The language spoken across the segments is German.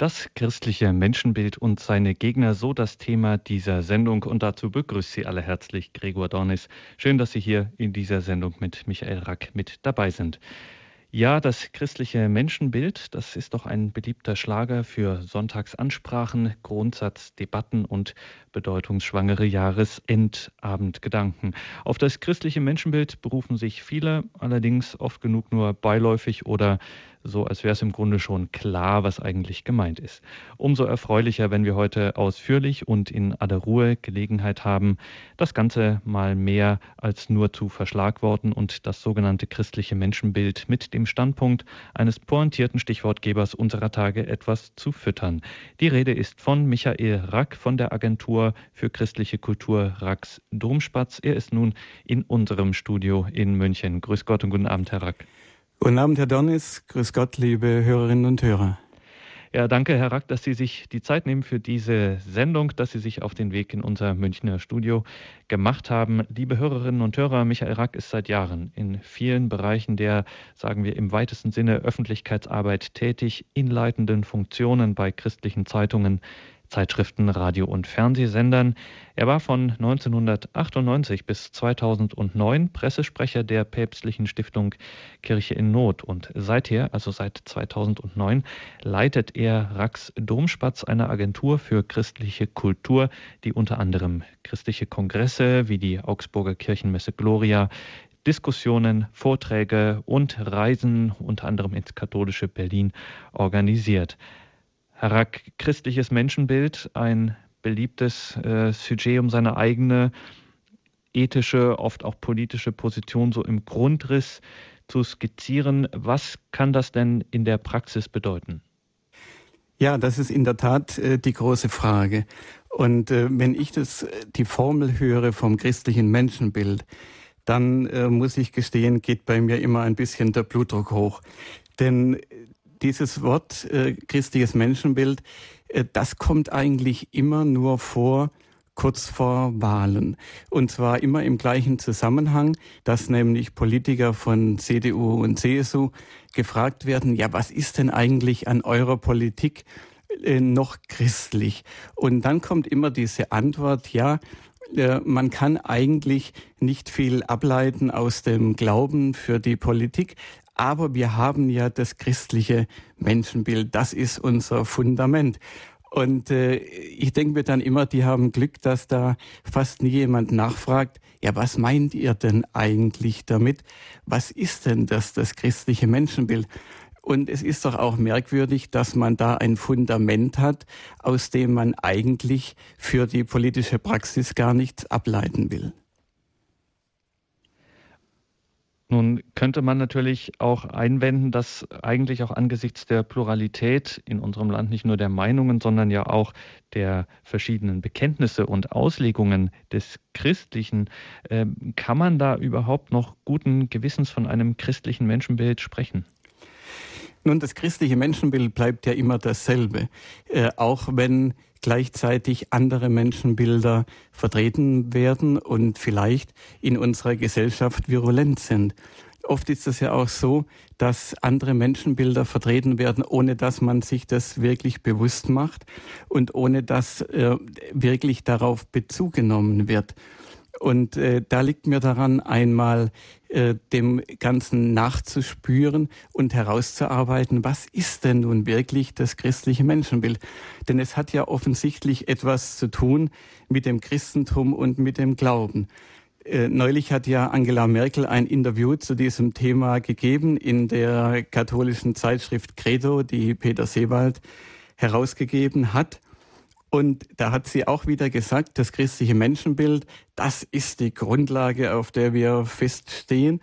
Das christliche Menschenbild und seine Gegner, so das Thema dieser Sendung. Und dazu begrüßt Sie alle herzlich Gregor Dornis. Schön, dass Sie hier in dieser Sendung mit Michael Rack mit dabei sind. Ja, das christliche Menschenbild, das ist doch ein beliebter Schlager für Sonntagsansprachen, Grundsatzdebatten und bedeutungsschwangere Jahresendabendgedanken. Auf das christliche Menschenbild berufen sich viele, allerdings oft genug nur beiläufig oder so als wäre es im Grunde schon klar, was eigentlich gemeint ist. Umso erfreulicher, wenn wir heute ausführlich und in aller Ruhe Gelegenheit haben, das Ganze mal mehr als nur zu Verschlagworten und das sogenannte christliche Menschenbild mit dem Standpunkt eines pointierten Stichwortgebers unserer Tage etwas zu füttern. Die Rede ist von Michael Rack von der Agentur für christliche Kultur Racks Domspatz. Er ist nun in unserem Studio in München. Grüß Gott und guten Abend, Herr Rack. Guten Abend, Herr Donnis. Grüß Gott, liebe Hörerinnen und Hörer. Ja, danke, Herr Rack, dass Sie sich die Zeit nehmen für diese Sendung, dass Sie sich auf den Weg in unser Münchner Studio gemacht haben. Liebe Hörerinnen und Hörer, Michael Rack ist seit Jahren in vielen Bereichen der, sagen wir, im weitesten Sinne Öffentlichkeitsarbeit tätig, in leitenden Funktionen bei christlichen Zeitungen, Zeitschriften, Radio- und Fernsehsendern. Er war von 1998 bis 2009 Pressesprecher der päpstlichen Stiftung Kirche in Not und seither, also seit 2009, leitet er Rax Domspatz, eine Agentur für christliche Kultur, die unter anderem christliche Kongresse wie die Augsburger Kirchenmesse Gloria, Diskussionen, Vorträge und Reisen unter anderem ins katholische Berlin organisiert. Herr Rack, christliches Menschenbild, ein beliebtes äh, Sujet, um seine eigene ethische, oft auch politische Position so im Grundriss zu skizzieren. Was kann das denn in der Praxis bedeuten? Ja, das ist in der Tat äh, die große Frage. Und äh, wenn ich das, äh, die Formel höre vom christlichen Menschenbild, dann äh, muss ich gestehen, geht bei mir immer ein bisschen der Blutdruck hoch. Denn dieses Wort äh, christliches Menschenbild, äh, das kommt eigentlich immer nur vor kurz vor Wahlen. Und zwar immer im gleichen Zusammenhang, dass nämlich Politiker von CDU und CSU gefragt werden, ja, was ist denn eigentlich an eurer Politik äh, noch christlich? Und dann kommt immer diese Antwort, ja, äh, man kann eigentlich nicht viel ableiten aus dem Glauben für die Politik, aber wir haben ja das christliche Menschenbild. Das ist unser Fundament. Und äh, ich denke mir dann immer, die haben Glück, dass da fast nie jemand nachfragt, ja, was meint ihr denn eigentlich damit? Was ist denn das, das christliche Menschenbild? Und es ist doch auch merkwürdig, dass man da ein Fundament hat, aus dem man eigentlich für die politische Praxis gar nichts ableiten will. Nun könnte man natürlich auch einwenden, dass eigentlich auch angesichts der Pluralität in unserem Land nicht nur der Meinungen, sondern ja auch der verschiedenen Bekenntnisse und Auslegungen des Christlichen, äh, kann man da überhaupt noch guten Gewissens von einem christlichen Menschenbild sprechen? Nun, das christliche Menschenbild bleibt ja immer dasselbe, äh, auch wenn gleichzeitig andere Menschenbilder vertreten werden und vielleicht in unserer Gesellschaft virulent sind. Oft ist es ja auch so, dass andere Menschenbilder vertreten werden, ohne dass man sich das wirklich bewusst macht und ohne dass äh, wirklich darauf Bezug genommen wird. Und äh, da liegt mir daran, einmal äh, dem Ganzen nachzuspüren und herauszuarbeiten, was ist denn nun wirklich das christliche Menschenbild? Denn es hat ja offensichtlich etwas zu tun mit dem Christentum und mit dem Glauben. Äh, neulich hat ja Angela Merkel ein Interview zu diesem Thema gegeben in der katholischen Zeitschrift Credo, die Peter Sebald herausgegeben hat. Und da hat sie auch wieder gesagt, das christliche Menschenbild, das ist die Grundlage, auf der wir feststehen.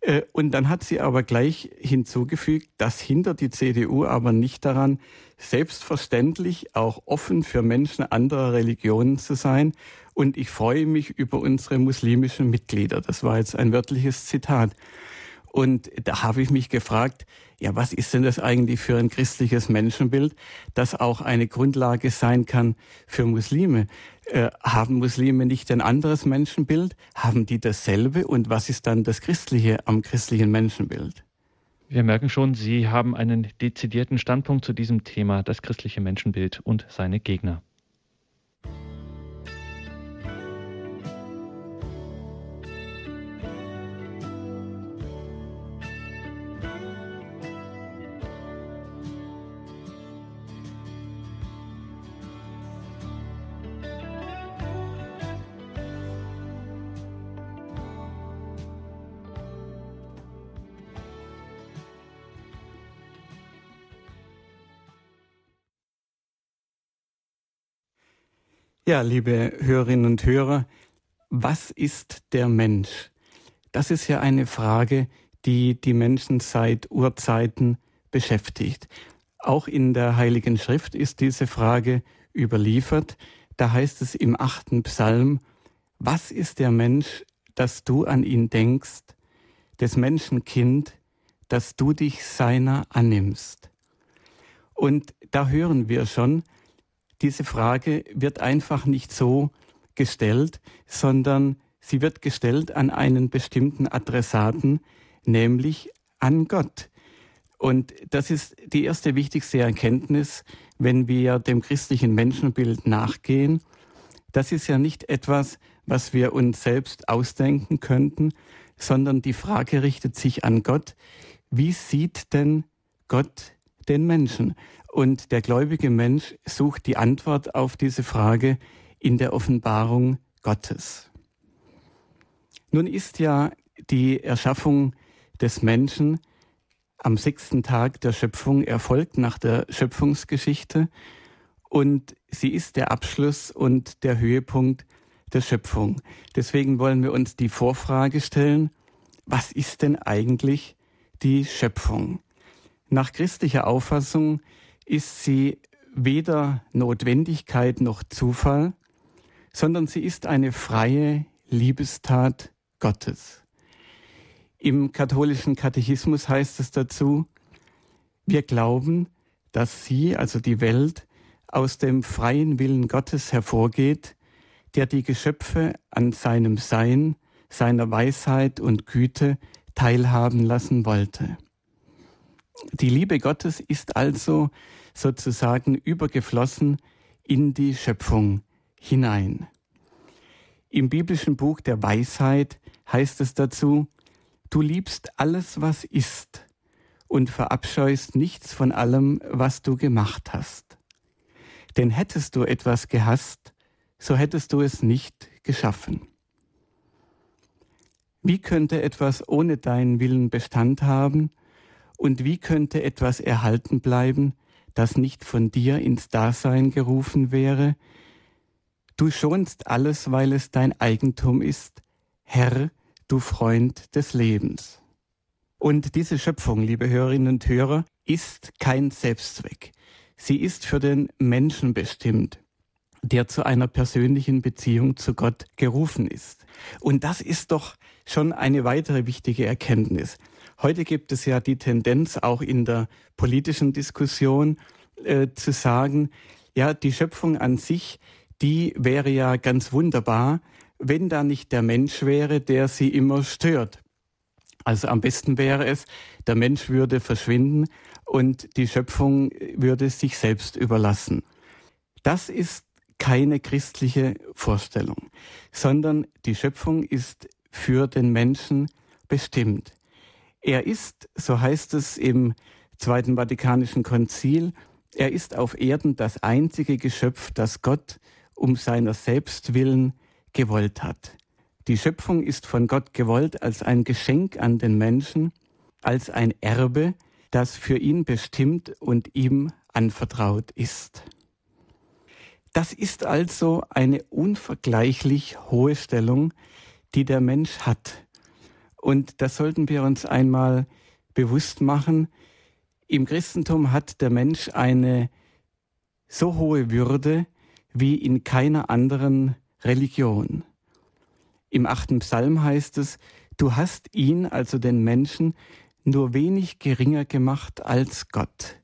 Äh, und dann hat sie aber gleich hinzugefügt, das hindert die CDU aber nicht daran, selbstverständlich auch offen für Menschen anderer Religionen zu sein. Und ich freue mich über unsere muslimischen Mitglieder. Das war jetzt ein wörtliches Zitat. Und da habe ich mich gefragt, ja, was ist denn das eigentlich für ein christliches Menschenbild, das auch eine Grundlage sein kann für Muslime? Äh, haben Muslime nicht ein anderes Menschenbild? Haben die dasselbe? Und was ist dann das Christliche am christlichen Menschenbild? Wir merken schon, Sie haben einen dezidierten Standpunkt zu diesem Thema, das christliche Menschenbild und seine Gegner. Ja, liebe Hörerinnen und Hörer, was ist der Mensch? Das ist ja eine Frage, die die Menschen seit Urzeiten beschäftigt. Auch in der Heiligen Schrift ist diese Frage überliefert. Da heißt es im achten Psalm, was ist der Mensch, dass du an ihn denkst, des Menschen Kind, dass du dich seiner annimmst? Und da hören wir schon, diese Frage wird einfach nicht so gestellt, sondern sie wird gestellt an einen bestimmten Adressaten, nämlich an Gott. Und das ist die erste wichtigste Erkenntnis, wenn wir dem christlichen Menschenbild nachgehen. Das ist ja nicht etwas, was wir uns selbst ausdenken könnten, sondern die Frage richtet sich an Gott. Wie sieht denn Gott den Menschen? Und der gläubige Mensch sucht die Antwort auf diese Frage in der Offenbarung Gottes. Nun ist ja die Erschaffung des Menschen am sechsten Tag der Schöpfung erfolgt nach der Schöpfungsgeschichte und sie ist der Abschluss und der Höhepunkt der Schöpfung. Deswegen wollen wir uns die Vorfrage stellen, was ist denn eigentlich die Schöpfung? Nach christlicher Auffassung ist sie weder Notwendigkeit noch Zufall, sondern sie ist eine freie Liebestat Gottes. Im katholischen Katechismus heißt es dazu, wir glauben, dass sie, also die Welt, aus dem freien Willen Gottes hervorgeht, der die Geschöpfe an seinem Sein, seiner Weisheit und Güte teilhaben lassen wollte. Die Liebe Gottes ist also sozusagen übergeflossen in die Schöpfung hinein. Im biblischen Buch der Weisheit heißt es dazu, du liebst alles, was ist und verabscheust nichts von allem, was du gemacht hast. Denn hättest du etwas gehasst, so hättest du es nicht geschaffen. Wie könnte etwas ohne deinen Willen Bestand haben und wie könnte etwas erhalten bleiben, das nicht von dir ins Dasein gerufen wäre? Du schonst alles, weil es dein Eigentum ist. Herr, du Freund des Lebens. Und diese Schöpfung, liebe Hörerinnen und Hörer, ist kein Selbstzweck. Sie ist für den Menschen bestimmt, der zu einer persönlichen Beziehung zu Gott gerufen ist. Und das ist doch schon eine weitere wichtige Erkenntnis. Heute gibt es ja die Tendenz, auch in der politischen Diskussion, äh, zu sagen, ja, die Schöpfung an sich, die wäre ja ganz wunderbar, wenn da nicht der Mensch wäre, der sie immer stört. Also am besten wäre es, der Mensch würde verschwinden und die Schöpfung würde sich selbst überlassen. Das ist keine christliche Vorstellung, sondern die Schöpfung ist für den Menschen bestimmt. Er ist, so heißt es im Zweiten Vatikanischen Konzil, er ist auf Erden das einzige Geschöpf, das Gott um seiner selbst willen gewollt hat. Die Schöpfung ist von Gott gewollt als ein Geschenk an den Menschen, als ein Erbe, das für ihn bestimmt und ihm anvertraut ist. Das ist also eine unvergleichlich hohe Stellung, die der Mensch hat und das sollten wir uns einmal bewusst machen. Im Christentum hat der Mensch eine so hohe Würde wie in keiner anderen Religion. Im achten Psalm heißt es, du hast ihn, also den Menschen, nur wenig geringer gemacht als Gott,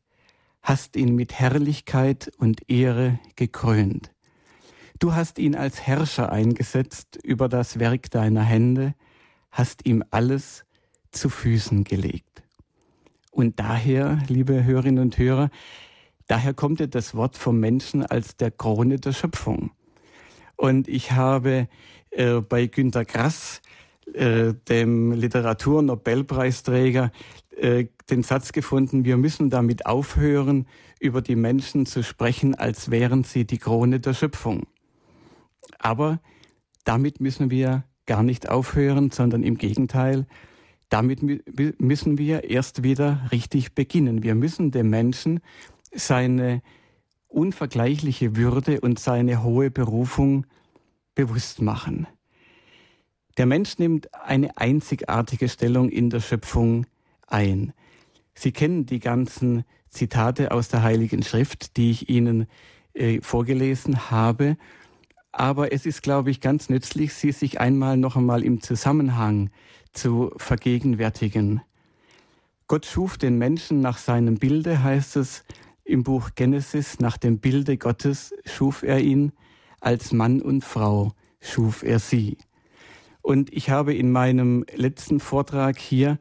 hast ihn mit Herrlichkeit und Ehre gekrönt. Du hast ihn als Herrscher eingesetzt über das Werk deiner Hände, hast ihm alles zu Füßen gelegt. Und daher, liebe Hörerinnen und Hörer, daher kommt ja das Wort vom Menschen als der Krone der Schöpfung. Und ich habe äh, bei Günter Grass, äh, dem Literaturnobelpreisträger, äh, den Satz gefunden, wir müssen damit aufhören, über die Menschen zu sprechen, als wären sie die Krone der Schöpfung. Aber damit müssen wir gar nicht aufhören, sondern im Gegenteil, damit müssen wir erst wieder richtig beginnen. Wir müssen dem Menschen seine unvergleichliche Würde und seine hohe Berufung bewusst machen. Der Mensch nimmt eine einzigartige Stellung in der Schöpfung ein. Sie kennen die ganzen Zitate aus der Heiligen Schrift, die ich Ihnen äh, vorgelesen habe. Aber es ist, glaube ich, ganz nützlich, sie sich einmal noch einmal im Zusammenhang zu vergegenwärtigen. Gott schuf den Menschen nach seinem Bilde, heißt es im Buch Genesis, nach dem Bilde Gottes schuf er ihn, als Mann und Frau schuf er sie. Und ich habe in meinem letzten Vortrag hier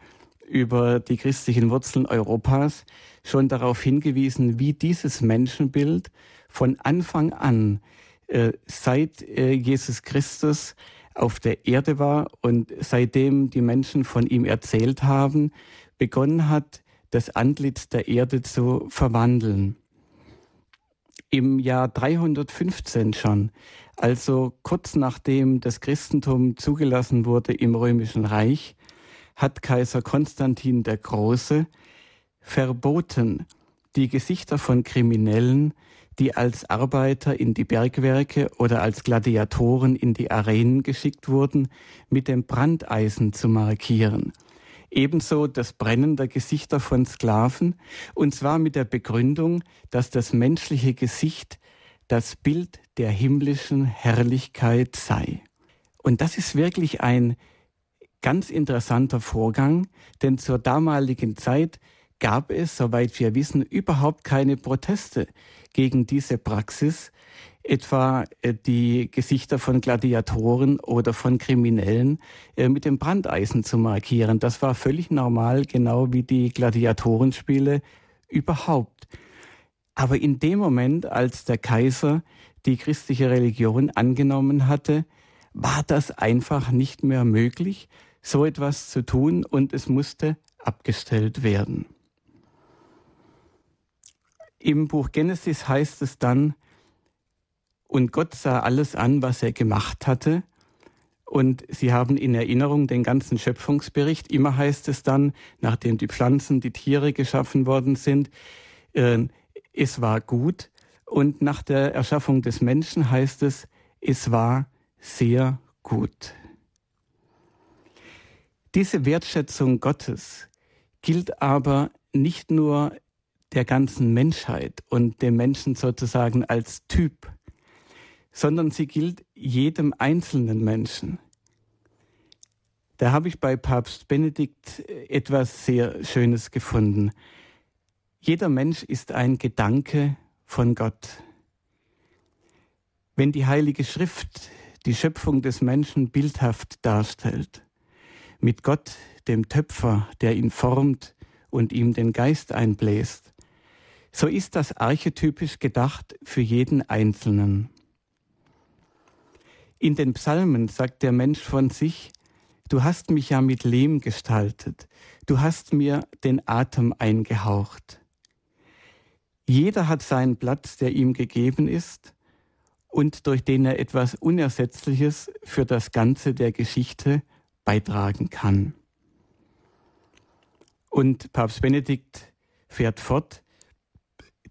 über die christlichen Wurzeln Europas schon darauf hingewiesen, wie dieses Menschenbild von Anfang an, seit äh, Jesus Christus auf der Erde war und seitdem die Menschen von ihm erzählt haben, begonnen hat, das Antlitz der Erde zu verwandeln. Im Jahr 315 schon, also kurz nachdem das Christentum zugelassen wurde im römischen Reich, hat Kaiser Konstantin der Große verboten, die Gesichter von Kriminellen, die als Arbeiter in die Bergwerke oder als Gladiatoren in die Arenen geschickt wurden, mit dem Brandeisen zu markieren. Ebenso das Brennen der Gesichter von Sklaven, und zwar mit der Begründung, dass das menschliche Gesicht das Bild der himmlischen Herrlichkeit sei. Und das ist wirklich ein ganz interessanter Vorgang, denn zur damaligen Zeit gab es, soweit wir wissen, überhaupt keine Proteste gegen diese Praxis, etwa äh, die Gesichter von Gladiatoren oder von Kriminellen äh, mit dem Brandeisen zu markieren. Das war völlig normal, genau wie die Gladiatorenspiele überhaupt. Aber in dem Moment, als der Kaiser die christliche Religion angenommen hatte, war das einfach nicht mehr möglich, so etwas zu tun und es musste abgestellt werden. Im Buch Genesis heißt es dann, und Gott sah alles an, was er gemacht hatte, und sie haben in Erinnerung den ganzen Schöpfungsbericht. Immer heißt es dann, nachdem die Pflanzen, die Tiere geschaffen worden sind, äh, es war gut. Und nach der Erschaffung des Menschen heißt es, es war sehr gut. Diese Wertschätzung Gottes gilt aber nicht nur der ganzen Menschheit und dem Menschen sozusagen als Typ, sondern sie gilt jedem einzelnen Menschen. Da habe ich bei Papst Benedikt etwas sehr Schönes gefunden. Jeder Mensch ist ein Gedanke von Gott. Wenn die Heilige Schrift die Schöpfung des Menschen bildhaft darstellt, mit Gott, dem Töpfer, der ihn formt und ihm den Geist einbläst, so ist das archetypisch gedacht für jeden Einzelnen. In den Psalmen sagt der Mensch von sich, du hast mich ja mit Lehm gestaltet, du hast mir den Atem eingehaucht. Jeder hat seinen Platz, der ihm gegeben ist und durch den er etwas Unersetzliches für das Ganze der Geschichte beitragen kann. Und Papst Benedikt fährt fort,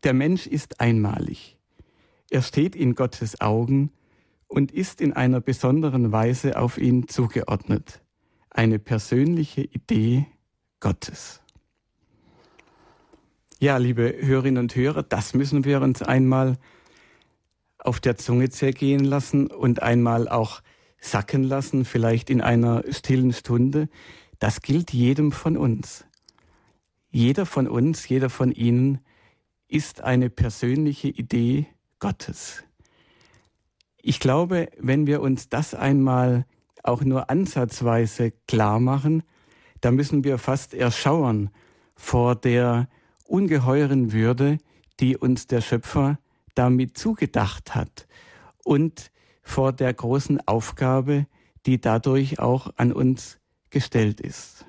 der Mensch ist einmalig. Er steht in Gottes Augen und ist in einer besonderen Weise auf ihn zugeordnet. Eine persönliche Idee Gottes. Ja, liebe Hörerinnen und Hörer, das müssen wir uns einmal auf der Zunge zergehen lassen und einmal auch sacken lassen, vielleicht in einer stillen Stunde, das gilt jedem von uns. Jeder von uns, jeder von Ihnen ist eine persönliche Idee Gottes. Ich glaube, wenn wir uns das einmal auch nur ansatzweise klar machen, da müssen wir fast erschauern vor der ungeheuren Würde, die uns der Schöpfer damit zugedacht hat und vor der großen Aufgabe, die dadurch auch an uns gestellt ist.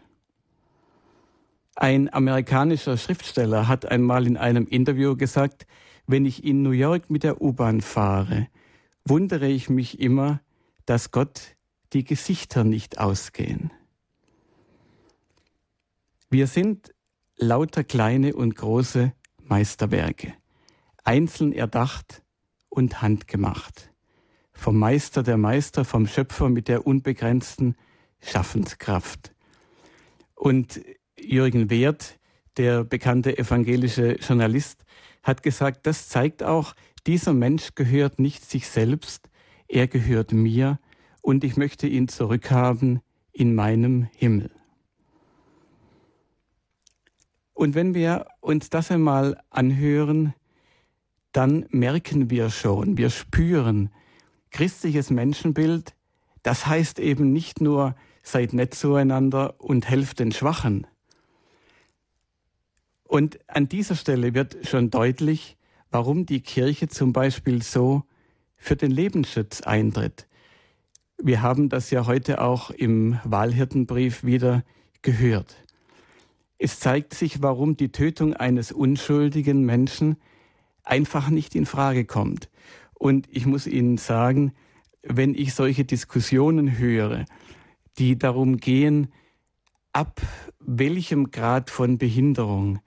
Ein amerikanischer Schriftsteller hat einmal in einem Interview gesagt, wenn ich in New York mit der U-Bahn fahre, wundere ich mich immer, dass Gott die Gesichter nicht ausgehen. Wir sind lauter kleine und große Meisterwerke, einzeln erdacht und handgemacht. Vom Meister der Meister, vom Schöpfer mit der unbegrenzten Schaffenskraft. Und Jürgen Wert, der bekannte evangelische Journalist, hat gesagt, das zeigt auch, dieser Mensch gehört nicht sich selbst, er gehört mir und ich möchte ihn zurückhaben in meinem Himmel. Und wenn wir uns das einmal anhören, dann merken wir schon, wir spüren, christliches Menschenbild, das heißt eben nicht nur, seid nett zueinander und helft den Schwachen, und an dieser Stelle wird schon deutlich, warum die Kirche zum Beispiel so für den Lebensschutz eintritt. Wir haben das ja heute auch im Wahlhirtenbrief wieder gehört. Es zeigt sich, warum die Tötung eines unschuldigen Menschen einfach nicht in Frage kommt. Und ich muss Ihnen sagen, wenn ich solche Diskussionen höre, die darum gehen, ab welchem Grad von Behinderung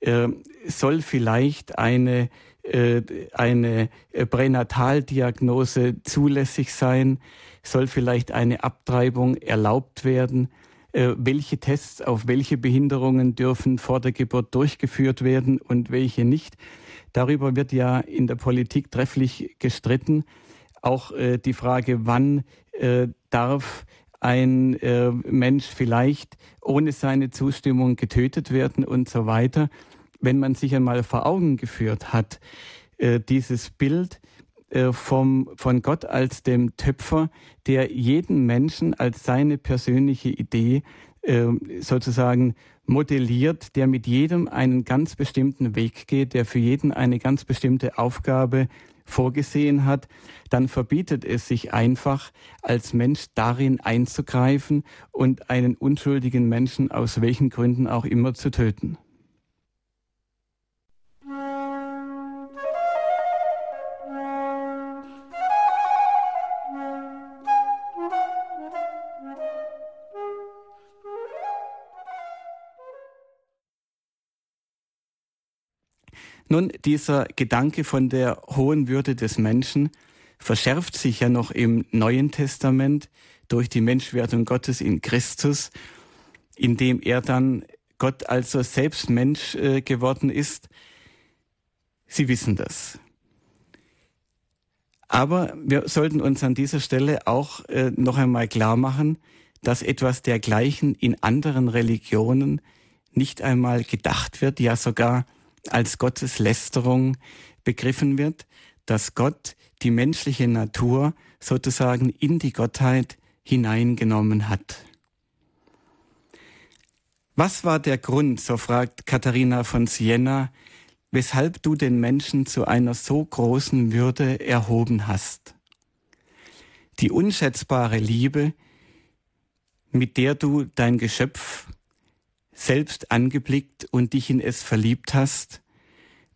äh, soll vielleicht eine, äh, eine Pränataldiagnose zulässig sein, soll vielleicht eine Abtreibung erlaubt werden, äh, welche Tests auf welche Behinderungen dürfen vor der Geburt durchgeführt werden und welche nicht. Darüber wird ja in der Politik trefflich gestritten. Auch äh, die Frage, wann äh, darf ein äh, Mensch vielleicht ohne seine Zustimmung getötet werden und so weiter. Wenn man sich einmal vor Augen geführt hat, äh, dieses Bild äh, vom, von Gott als dem Töpfer, der jeden Menschen als seine persönliche Idee äh, sozusagen modelliert, der mit jedem einen ganz bestimmten Weg geht, der für jeden eine ganz bestimmte Aufgabe vorgesehen hat, dann verbietet es sich einfach, als Mensch darin einzugreifen und einen unschuldigen Menschen aus welchen Gründen auch immer zu töten. Nun, dieser Gedanke von der hohen Würde des Menschen verschärft sich ja noch im Neuen Testament durch die Menschwerdung Gottes in Christus, indem er dann Gott also selbst Mensch äh, geworden ist. Sie wissen das. Aber wir sollten uns an dieser Stelle auch äh, noch einmal klar machen, dass etwas dergleichen in anderen Religionen nicht einmal gedacht wird, ja sogar als Gotteslästerung begriffen wird, dass Gott die menschliche Natur sozusagen in die Gottheit hineingenommen hat. Was war der Grund, so fragt Katharina von Siena, weshalb du den Menschen zu einer so großen Würde erhoben hast? Die unschätzbare Liebe, mit der du dein Geschöpf selbst angeblickt und dich in es verliebt hast,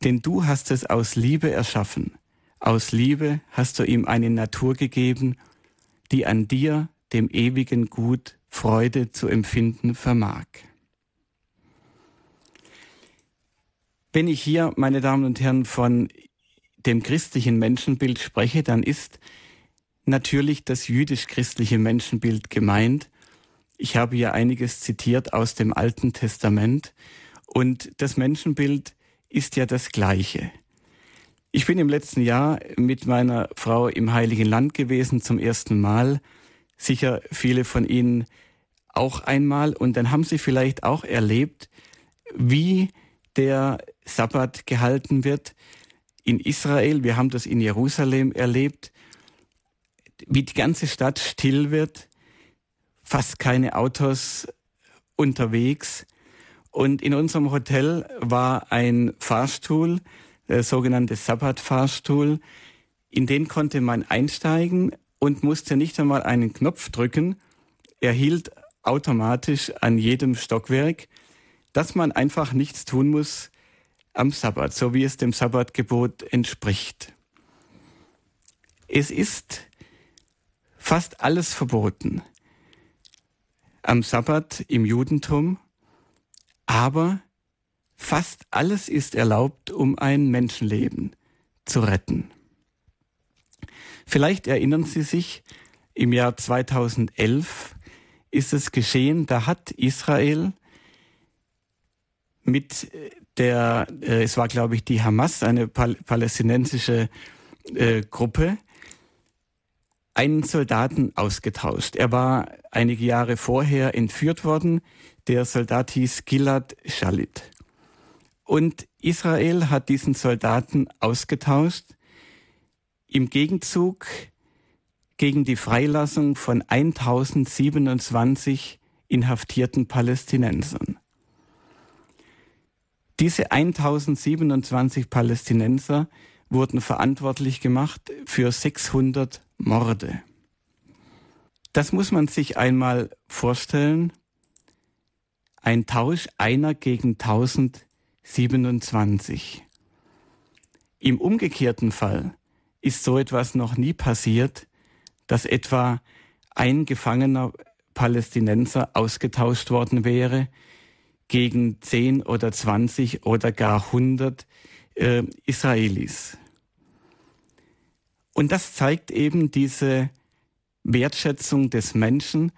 denn du hast es aus Liebe erschaffen. Aus Liebe hast du ihm eine Natur gegeben, die an dir, dem ewigen Gut, Freude zu empfinden vermag. Wenn ich hier, meine Damen und Herren, von dem christlichen Menschenbild spreche, dann ist natürlich das jüdisch-christliche Menschenbild gemeint, ich habe hier einiges zitiert aus dem Alten Testament und das Menschenbild ist ja das gleiche. Ich bin im letzten Jahr mit meiner Frau im Heiligen Land gewesen zum ersten Mal. Sicher viele von Ihnen auch einmal. Und dann haben Sie vielleicht auch erlebt, wie der Sabbat gehalten wird in Israel. Wir haben das in Jerusalem erlebt, wie die ganze Stadt still wird, fast keine Autos unterwegs Und in unserem Hotel war ein Fahrstuhl, der sogenannte Sabbat-Fahrstuhl. In den konnte man einsteigen und musste nicht einmal einen Knopf drücken. Er hielt automatisch an jedem Stockwerk, dass man einfach nichts tun muss am Sabbat, so wie es dem Sabbatgebot entspricht. Es ist fast alles verboten am Sabbat im Judentum, aber fast alles ist erlaubt, um ein Menschenleben zu retten. Vielleicht erinnern Sie sich, im Jahr 2011 ist es geschehen, da hat Israel mit der, äh, es war glaube ich die Hamas, eine palästinensische äh, Gruppe, einen Soldaten ausgetauscht. Er war einige Jahre vorher entführt worden. Der Soldat hieß Gilad Shalit. Und Israel hat diesen Soldaten ausgetauscht im Gegenzug gegen die Freilassung von 1027 inhaftierten Palästinensern. Diese 1027 Palästinenser wurden verantwortlich gemacht für 600 Morde. Das muss man sich einmal vorstellen. Ein Tausch einer gegen 1027. Im umgekehrten Fall ist so etwas noch nie passiert, dass etwa ein gefangener Palästinenser ausgetauscht worden wäre gegen 10 oder 20 oder gar 100 äh, Israelis. Und das zeigt eben diese Wertschätzung des Menschen,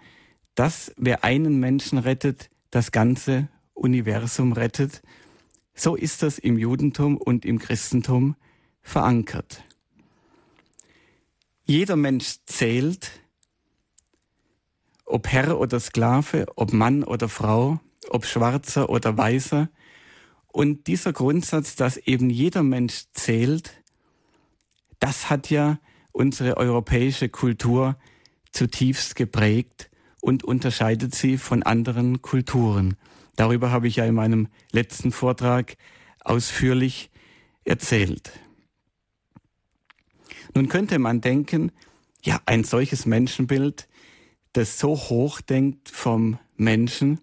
dass wer einen Menschen rettet, das ganze Universum rettet. So ist das im Judentum und im Christentum verankert. Jeder Mensch zählt, ob Herr oder Sklave, ob Mann oder Frau, ob Schwarzer oder Weißer. Und dieser Grundsatz, dass eben jeder Mensch zählt, das hat ja unsere europäische Kultur zutiefst geprägt und unterscheidet sie von anderen Kulturen. Darüber habe ich ja in meinem letzten Vortrag ausführlich erzählt. Nun könnte man denken, ja, ein solches Menschenbild, das so hoch denkt vom Menschen,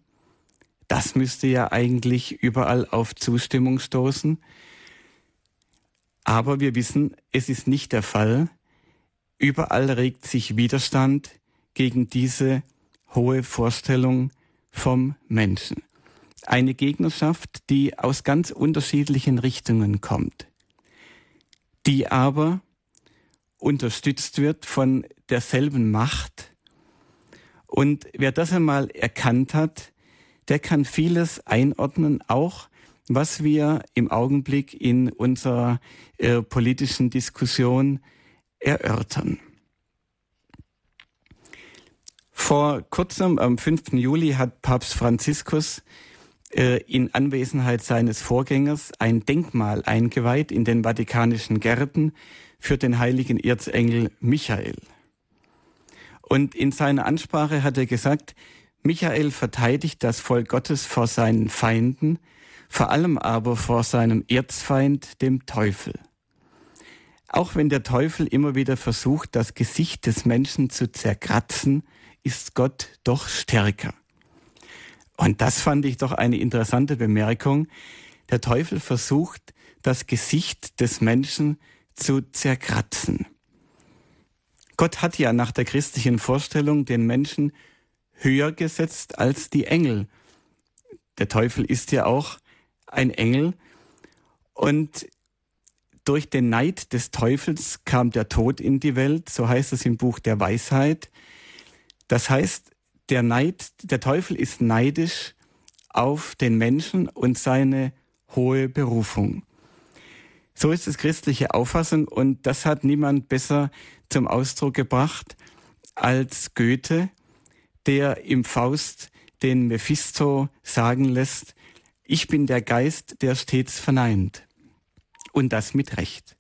das müsste ja eigentlich überall auf Zustimmung stoßen. Aber wir wissen, es ist nicht der Fall. Überall regt sich Widerstand gegen diese hohe Vorstellung vom Menschen. Eine Gegnerschaft, die aus ganz unterschiedlichen Richtungen kommt, die aber unterstützt wird von derselben Macht. Und wer das einmal erkannt hat, der kann vieles einordnen, auch was wir im Augenblick in unserer äh, politischen Diskussion erörtern. Vor kurzem, am 5. Juli, hat Papst Franziskus äh, in Anwesenheit seines Vorgängers ein Denkmal eingeweiht in den Vatikanischen Gärten für den heiligen Erzengel Michael. Und in seiner Ansprache hat er gesagt, Michael verteidigt das Volk Gottes vor seinen Feinden, vor allem aber vor seinem Erzfeind, dem Teufel. Auch wenn der Teufel immer wieder versucht, das Gesicht des Menschen zu zerkratzen, ist Gott doch stärker. Und das fand ich doch eine interessante Bemerkung. Der Teufel versucht, das Gesicht des Menschen zu zerkratzen. Gott hat ja nach der christlichen Vorstellung den Menschen höher gesetzt als die Engel. Der Teufel ist ja auch ein Engel. Und durch den Neid des Teufels kam der Tod in die Welt, so heißt es im Buch der Weisheit. Das heißt, der Neid, der Teufel ist neidisch auf den Menschen und seine hohe Berufung. So ist es christliche Auffassung und das hat niemand besser zum Ausdruck gebracht als Goethe, der im Faust den Mephisto sagen lässt, ich bin der Geist, der stets verneint. Und das mit Recht.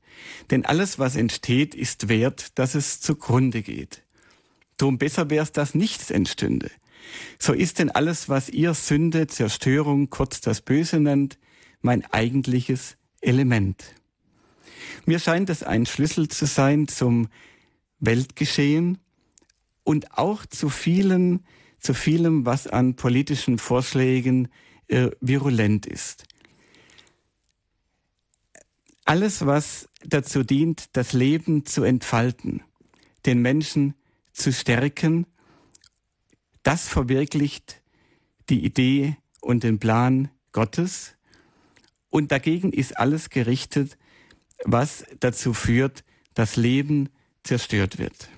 Denn alles, was entsteht, ist wert, dass es zugrunde geht. Drum besser wär's, dass nichts entstünde. So ist denn alles, was ihr Sünde, Zerstörung, kurz das Böse nennt, mein eigentliches Element. Mir scheint es ein Schlüssel zu sein zum Weltgeschehen und auch zu vielen, zu vielem, was an politischen Vorschlägen äh, virulent ist. Alles, was dazu dient, das Leben zu entfalten, den Menschen zu stärken, das verwirklicht die Idee und den Plan Gottes. Und dagegen ist alles gerichtet, was dazu führt, dass Leben zerstört wird.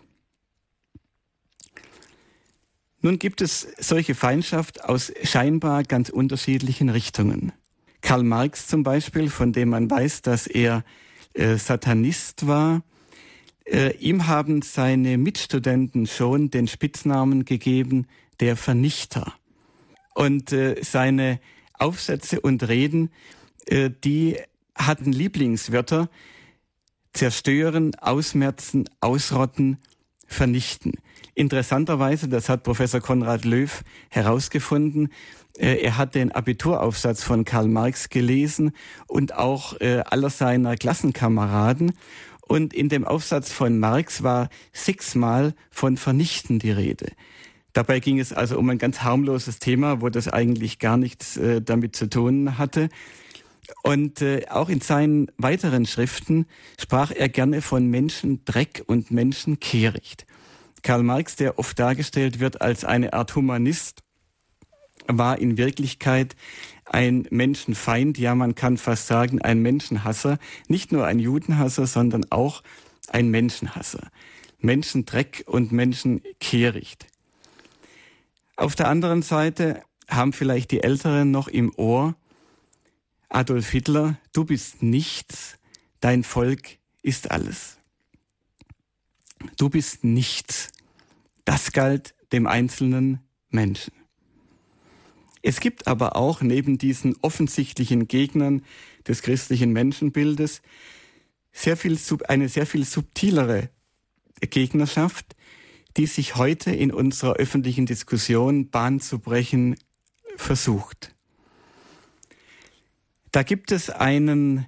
Nun gibt es solche Feindschaft aus scheinbar ganz unterschiedlichen Richtungen. Karl Marx zum Beispiel, von dem man weiß, dass er äh, Satanist war, äh, ihm haben seine Mitstudenten schon den Spitznamen gegeben, der Vernichter. Und äh, seine Aufsätze und Reden, äh, die hatten Lieblingswörter, zerstören, ausmerzen, ausrotten, vernichten. Interessanterweise, das hat Professor Konrad Löw herausgefunden, äh, er hat den Abituraufsatz von Karl Marx gelesen und auch äh, aller seiner Klassenkameraden. Und in dem Aufsatz von Marx war sechsmal von Vernichten die Rede. Dabei ging es also um ein ganz harmloses Thema, wo das eigentlich gar nichts äh, damit zu tun hatte. Und auch in seinen weiteren Schriften sprach er gerne von Menschendreck und Menschenkehricht. Karl Marx, der oft dargestellt wird als eine Art Humanist, war in Wirklichkeit ein Menschenfeind, ja man kann fast sagen ein Menschenhasser, nicht nur ein Judenhasser, sondern auch ein Menschenhasser. Menschendreck und Menschenkehricht. Auf der anderen Seite haben vielleicht die Älteren noch im Ohr, Adolf Hitler, du bist nichts, dein Volk ist alles. Du bist nichts. Das galt dem einzelnen Menschen. Es gibt aber auch neben diesen offensichtlichen Gegnern des christlichen Menschenbildes sehr viel, eine sehr viel subtilere Gegnerschaft, die sich heute in unserer öffentlichen Diskussion Bahn zu brechen versucht. Da gibt es einen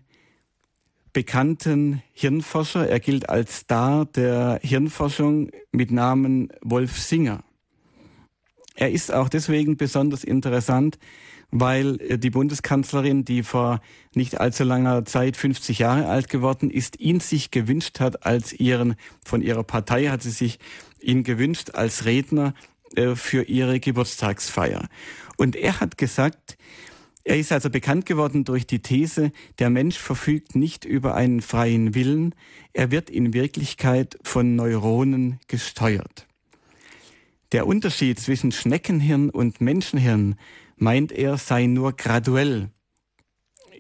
bekannten Hirnforscher, er gilt als Star der Hirnforschung mit Namen Wolf Singer. Er ist auch deswegen besonders interessant, weil äh, die Bundeskanzlerin, die vor nicht allzu langer Zeit 50 Jahre alt geworden ist, ihn sich gewünscht hat als ihren, von ihrer Partei hat sie sich ihn gewünscht als Redner äh, für ihre Geburtstagsfeier. Und er hat gesagt, er ist also bekannt geworden durch die These, der Mensch verfügt nicht über einen freien Willen, er wird in Wirklichkeit von Neuronen gesteuert. Der Unterschied zwischen Schneckenhirn und Menschenhirn, meint er, sei nur graduell.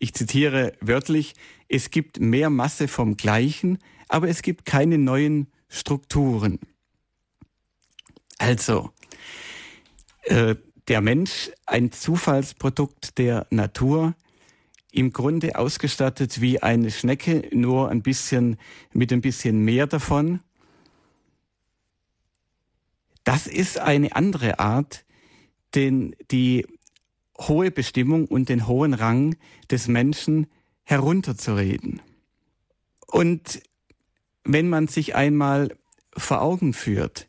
Ich zitiere wörtlich, es gibt mehr Masse vom Gleichen, aber es gibt keine neuen Strukturen. Also, äh, der Mensch ein Zufallsprodukt der Natur, im Grunde ausgestattet wie eine Schnecke, nur ein bisschen mit ein bisschen mehr davon. Das ist eine andere Art, den die hohe Bestimmung und den hohen Rang des Menschen herunterzureden. Und wenn man sich einmal vor Augen führt,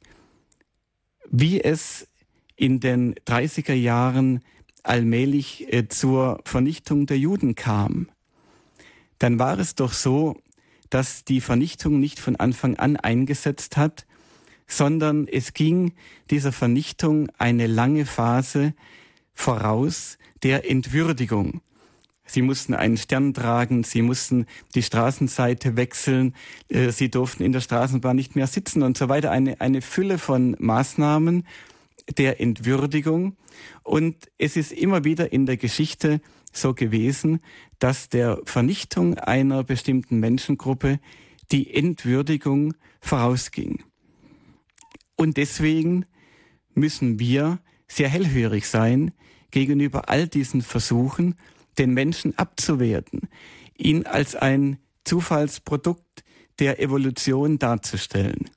wie es in den 30er Jahren allmählich äh, zur Vernichtung der Juden kam, dann war es doch so, dass die Vernichtung nicht von Anfang an eingesetzt hat, sondern es ging dieser Vernichtung eine lange Phase voraus der Entwürdigung. Sie mussten einen Stern tragen, sie mussten die Straßenseite wechseln, äh, sie durften in der Straßenbahn nicht mehr sitzen und so weiter. Eine, eine Fülle von Maßnahmen, der Entwürdigung. Und es ist immer wieder in der Geschichte so gewesen, dass der Vernichtung einer bestimmten Menschengruppe die Entwürdigung vorausging. Und deswegen müssen wir sehr hellhörig sein gegenüber all diesen Versuchen, den Menschen abzuwerten, ihn als ein Zufallsprodukt der Evolution darzustellen.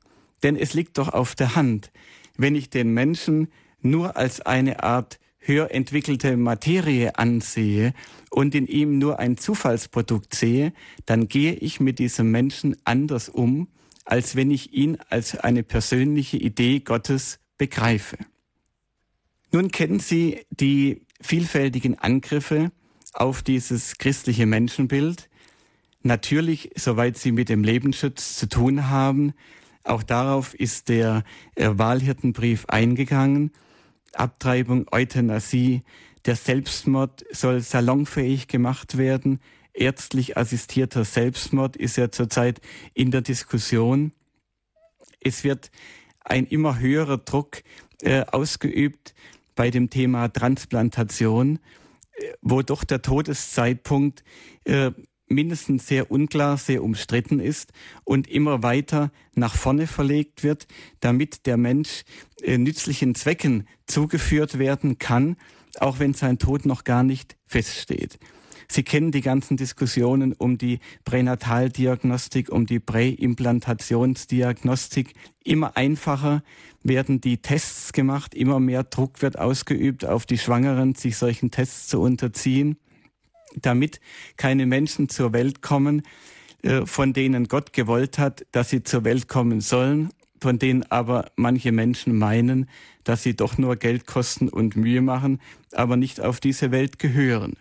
Denn es liegt doch auf der Hand, wenn ich den Menschen nur als eine Art höher entwickelte Materie ansehe und in ihm nur ein Zufallsprodukt sehe, dann gehe ich mit diesem Menschen anders um, als wenn ich ihn als eine persönliche Idee Gottes begreife. Nun kennen Sie die vielfältigen Angriffe auf dieses christliche Menschenbild. Natürlich, soweit sie mit dem Lebensschutz zu tun haben, auch darauf ist der äh, Wahlhirtenbrief eingegangen. Abtreibung, Euthanasie, der Selbstmord soll salonfähig gemacht werden. Ärztlich assistierter Selbstmord ist ja zurzeit in der Diskussion. Es wird ein immer höherer Druck äh, ausgeübt bei dem Thema Transplantation, äh, wo doch der Todeszeitpunkt äh, mindestens sehr unklar, sehr umstritten ist und immer weiter nach vorne verlegt wird, damit der Mensch äh, nützlichen Zwecken zugeführt werden kann, auch wenn sein Tod noch gar nicht feststeht. Sie kennen die ganzen Diskussionen um die Pränataldiagnostik, um die Präimplantationsdiagnostik. Immer einfacher werden die Tests gemacht, immer mehr Druck wird ausgeübt auf die Schwangeren, sich solchen Tests zu unterziehen damit keine Menschen zur Welt kommen, äh, von denen Gott gewollt hat, dass sie zur Welt kommen sollen, von denen aber manche Menschen meinen, dass sie doch nur Geld kosten und Mühe machen, aber nicht auf diese Welt gehören.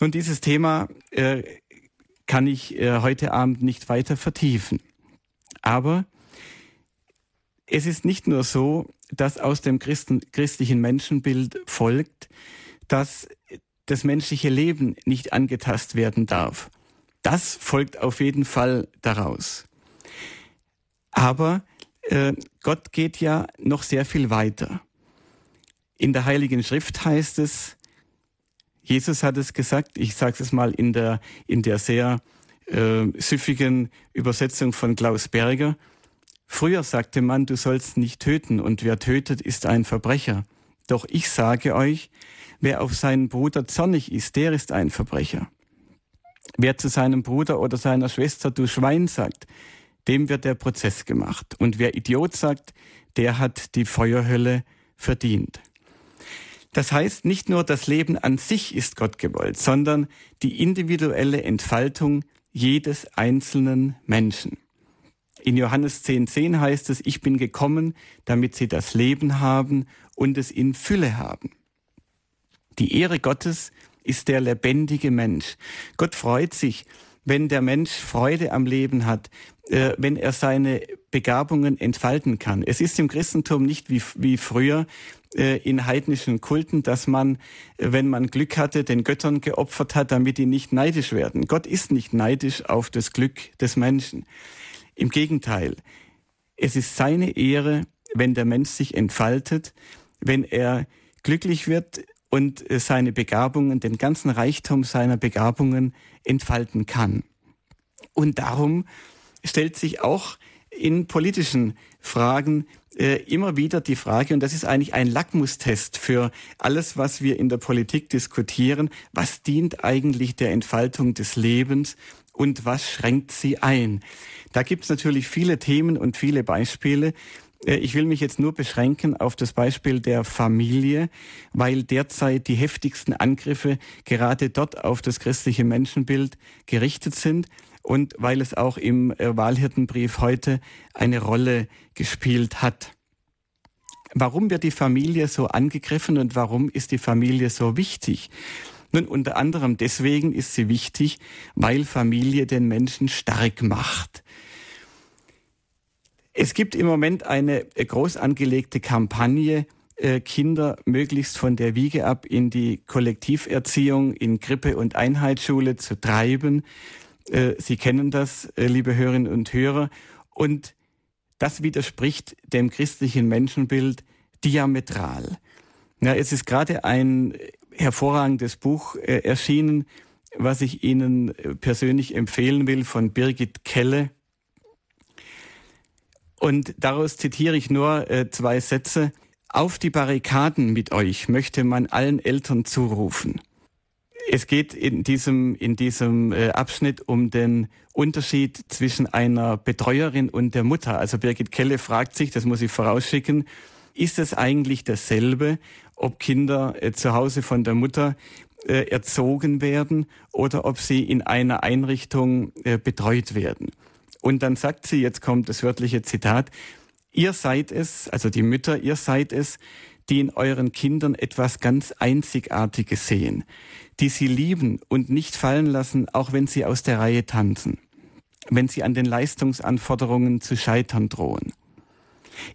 Und dieses Thema äh, kann ich äh, heute Abend nicht weiter vertiefen. Aber es ist nicht nur so, dass aus dem Christen, christlichen Menschenbild folgt, dass das menschliche Leben nicht angetast werden darf. Das folgt auf jeden Fall daraus. Aber äh, Gott geht ja noch sehr viel weiter. In der Heiligen Schrift heißt es, Jesus hat es gesagt, ich sage es mal in der, in der sehr äh, süffigen Übersetzung von Klaus Berger, Früher sagte man, du sollst nicht töten und wer tötet, ist ein Verbrecher. Doch ich sage euch, Wer auf seinen Bruder zornig ist, der ist ein Verbrecher. Wer zu seinem Bruder oder seiner Schwester du Schwein sagt, dem wird der Prozess gemacht. Und wer Idiot sagt, der hat die Feuerhölle verdient. Das heißt, nicht nur das Leben an sich ist Gott gewollt, sondern die individuelle Entfaltung jedes einzelnen Menschen. In Johannes 10,10 10 heißt es, ich bin gekommen, damit sie das Leben haben und es in Fülle haben. Die Ehre Gottes ist der lebendige Mensch. Gott freut sich, wenn der Mensch Freude am Leben hat, äh, wenn er seine Begabungen entfalten kann. Es ist im Christentum nicht wie, wie früher äh, in heidnischen Kulten, dass man, wenn man Glück hatte, den Göttern geopfert hat, damit die nicht neidisch werden. Gott ist nicht neidisch auf das Glück des Menschen. Im Gegenteil, es ist seine Ehre, wenn der Mensch sich entfaltet, wenn er glücklich wird und äh, seine Begabungen, den ganzen Reichtum seiner Begabungen entfalten kann. Und darum stellt sich auch in politischen Fragen äh, immer wieder die Frage, und das ist eigentlich ein Lackmustest für alles, was wir in der Politik diskutieren, was dient eigentlich der Entfaltung des Lebens und was schränkt sie ein? Da gibt es natürlich viele Themen und viele Beispiele. Äh, ich will mich jetzt nur beschränken auf das Beispiel der Familie, weil derzeit die heftigsten Angriffe gerade dort auf das christliche Menschenbild gerichtet sind und weil es auch im äh, Wahlhirtenbrief heute eine Rolle gespielt hat. Warum wird die Familie so angegriffen und warum ist die Familie so wichtig? Nun, unter anderem deswegen ist sie wichtig, weil Familie den Menschen stark macht. Es gibt im Moment eine äh, groß angelegte Kampagne, äh, Kinder möglichst von der Wiege ab in die Kollektiverziehung, in Krippe- und Einheitsschule zu treiben. Äh, Sie kennen das, liebe Hörerinnen und Hörer. Und das widerspricht dem christlichen Menschenbild diametral. Ja, es ist gerade ein hervorragendes Buch erschienen, was ich Ihnen persönlich empfehlen will von Birgit Kelle. Und daraus zitiere ich nur äh, zwei Sätze. Auf die Barrikaden mit euch möchte man allen Eltern zurufen. Es geht in diesem, in diesem äh, Abschnitt um den Unterschied zwischen einer Betreuerin und der Mutter. Also Birgit Kelle fragt sich, das muss ich vorausschicken, ist es eigentlich dasselbe, ob Kinder äh, zu Hause von der Mutter äh, erzogen werden oder ob sie in einer Einrichtung äh, betreut werden. Und dann sagt sie, jetzt kommt das wörtliche Zitat, ihr seid es, also die Mütter, ihr seid es, die in euren Kindern etwas ganz Einzigartiges sehen, die sie lieben und nicht fallen lassen, auch wenn sie aus der Reihe tanzen, wenn sie an den Leistungsanforderungen zu scheitern drohen.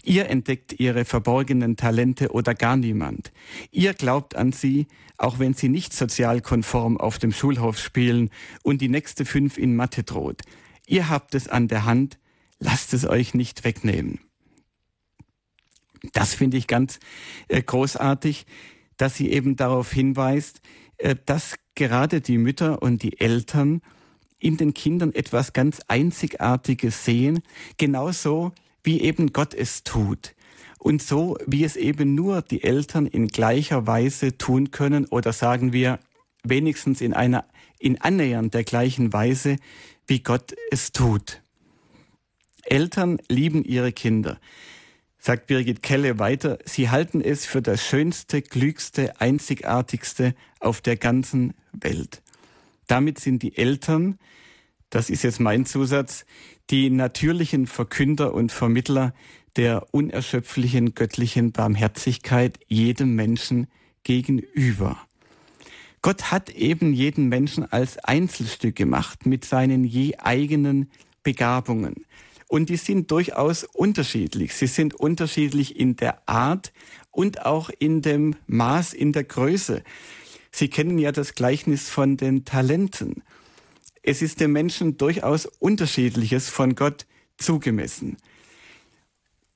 Ihr entdeckt ihre verborgenen Talente oder gar niemand. Ihr glaubt an sie, auch wenn sie nicht sozial konform auf dem Schulhof spielen und die nächste fünf in Mathe droht. Ihr habt es an der Hand, lasst es euch nicht wegnehmen. Das finde ich ganz äh, großartig, dass sie eben darauf hinweist, äh, dass gerade die Mütter und die Eltern in den Kindern etwas ganz Einzigartiges sehen, genauso wie eben Gott es tut. Und so wie es eben nur die Eltern in gleicher Weise tun können oder sagen wir wenigstens in einer in annähernd der gleichen Weise, wie Gott es tut. Eltern lieben ihre Kinder sagt Birgit Kelle weiter, sie halten es für das schönste, klügste, einzigartigste auf der ganzen Welt. Damit sind die Eltern, das ist jetzt mein Zusatz, die natürlichen Verkünder und Vermittler der unerschöpflichen göttlichen Barmherzigkeit jedem Menschen gegenüber. Gott hat eben jeden Menschen als Einzelstück gemacht mit seinen je eigenen Begabungen. Und die sind durchaus unterschiedlich. Sie sind unterschiedlich in der Art und auch in dem Maß, in der Größe. Sie kennen ja das Gleichnis von den Talenten. Es ist dem Menschen durchaus Unterschiedliches von Gott zugemessen.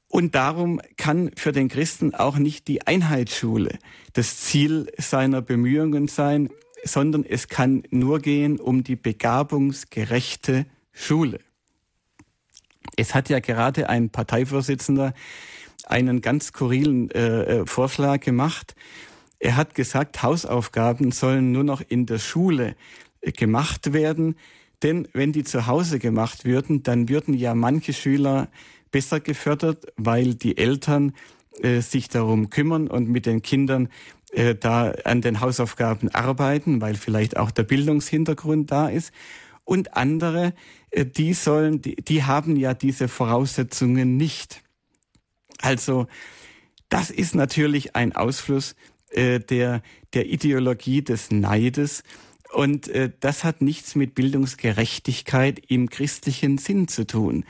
Und darum kann für den Christen auch nicht die Einheitsschule das Ziel seiner Bemühungen sein, sondern es kann nur gehen um die begabungsgerechte Schule. Es hat ja gerade ein Parteivorsitzender einen ganz skurrilen äh, äh, Vorschlag gemacht. Er hat gesagt, Hausaufgaben sollen nur noch in der Schule äh, gemacht werden, denn wenn die zu Hause gemacht würden, dann würden ja manche Schüler besser gefördert, weil die Eltern äh, sich darum kümmern und mit den Kindern äh, da an den Hausaufgaben arbeiten, weil vielleicht auch der Bildungshintergrund da ist. Und andere äh, die sollen, die, die haben ja diese Voraussetzungen nicht. Also das ist natürlich ein Ausfluss äh, der, der Ideologie des Neides. Und äh, das hat nichts mit Bildungsgerechtigkeit im christlichen Sinn zu tun.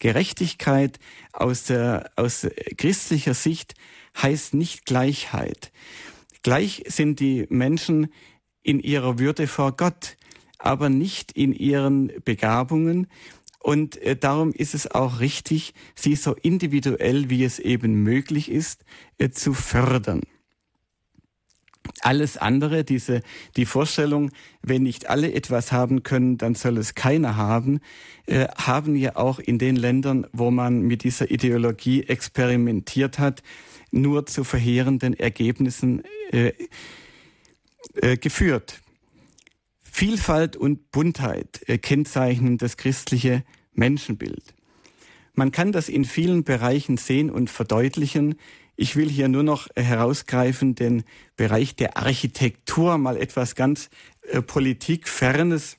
Gerechtigkeit aus, der, aus christlicher Sicht heißt nicht Gleichheit. Gleich sind die Menschen in ihrer Würde vor Gott aber nicht in ihren Begabungen. Und äh, darum ist es auch richtig, sie so individuell, wie es eben möglich ist, äh, zu fördern. Alles andere, diese, die Vorstellung, wenn nicht alle etwas haben können, dann soll es keiner haben, äh, haben ja auch in den Ländern, wo man mit dieser Ideologie experimentiert hat, nur zu verheerenden Ergebnissen äh, äh, geführt. Vielfalt und Buntheit kennzeichnen das christliche Menschenbild. Man kann das in vielen Bereichen sehen und verdeutlichen. Ich will hier nur noch herausgreifen den Bereich der Architektur, mal etwas ganz äh, politikfernes.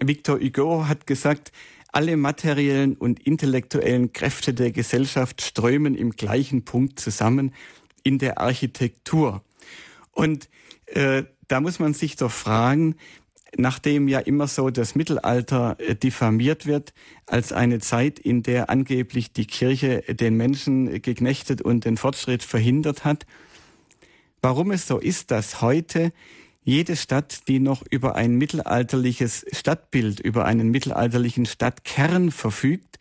Victor Hugo hat gesagt, alle materiellen und intellektuellen Kräfte der Gesellschaft strömen im gleichen Punkt zusammen in der Architektur. Und äh, da muss man sich doch fragen, nachdem ja immer so das Mittelalter äh, diffamiert wird als eine Zeit, in der angeblich die Kirche den Menschen geknechtet und den Fortschritt verhindert hat, warum es so ist, dass heute jede Stadt, die noch über ein mittelalterliches Stadtbild, über einen mittelalterlichen Stadtkern verfügt,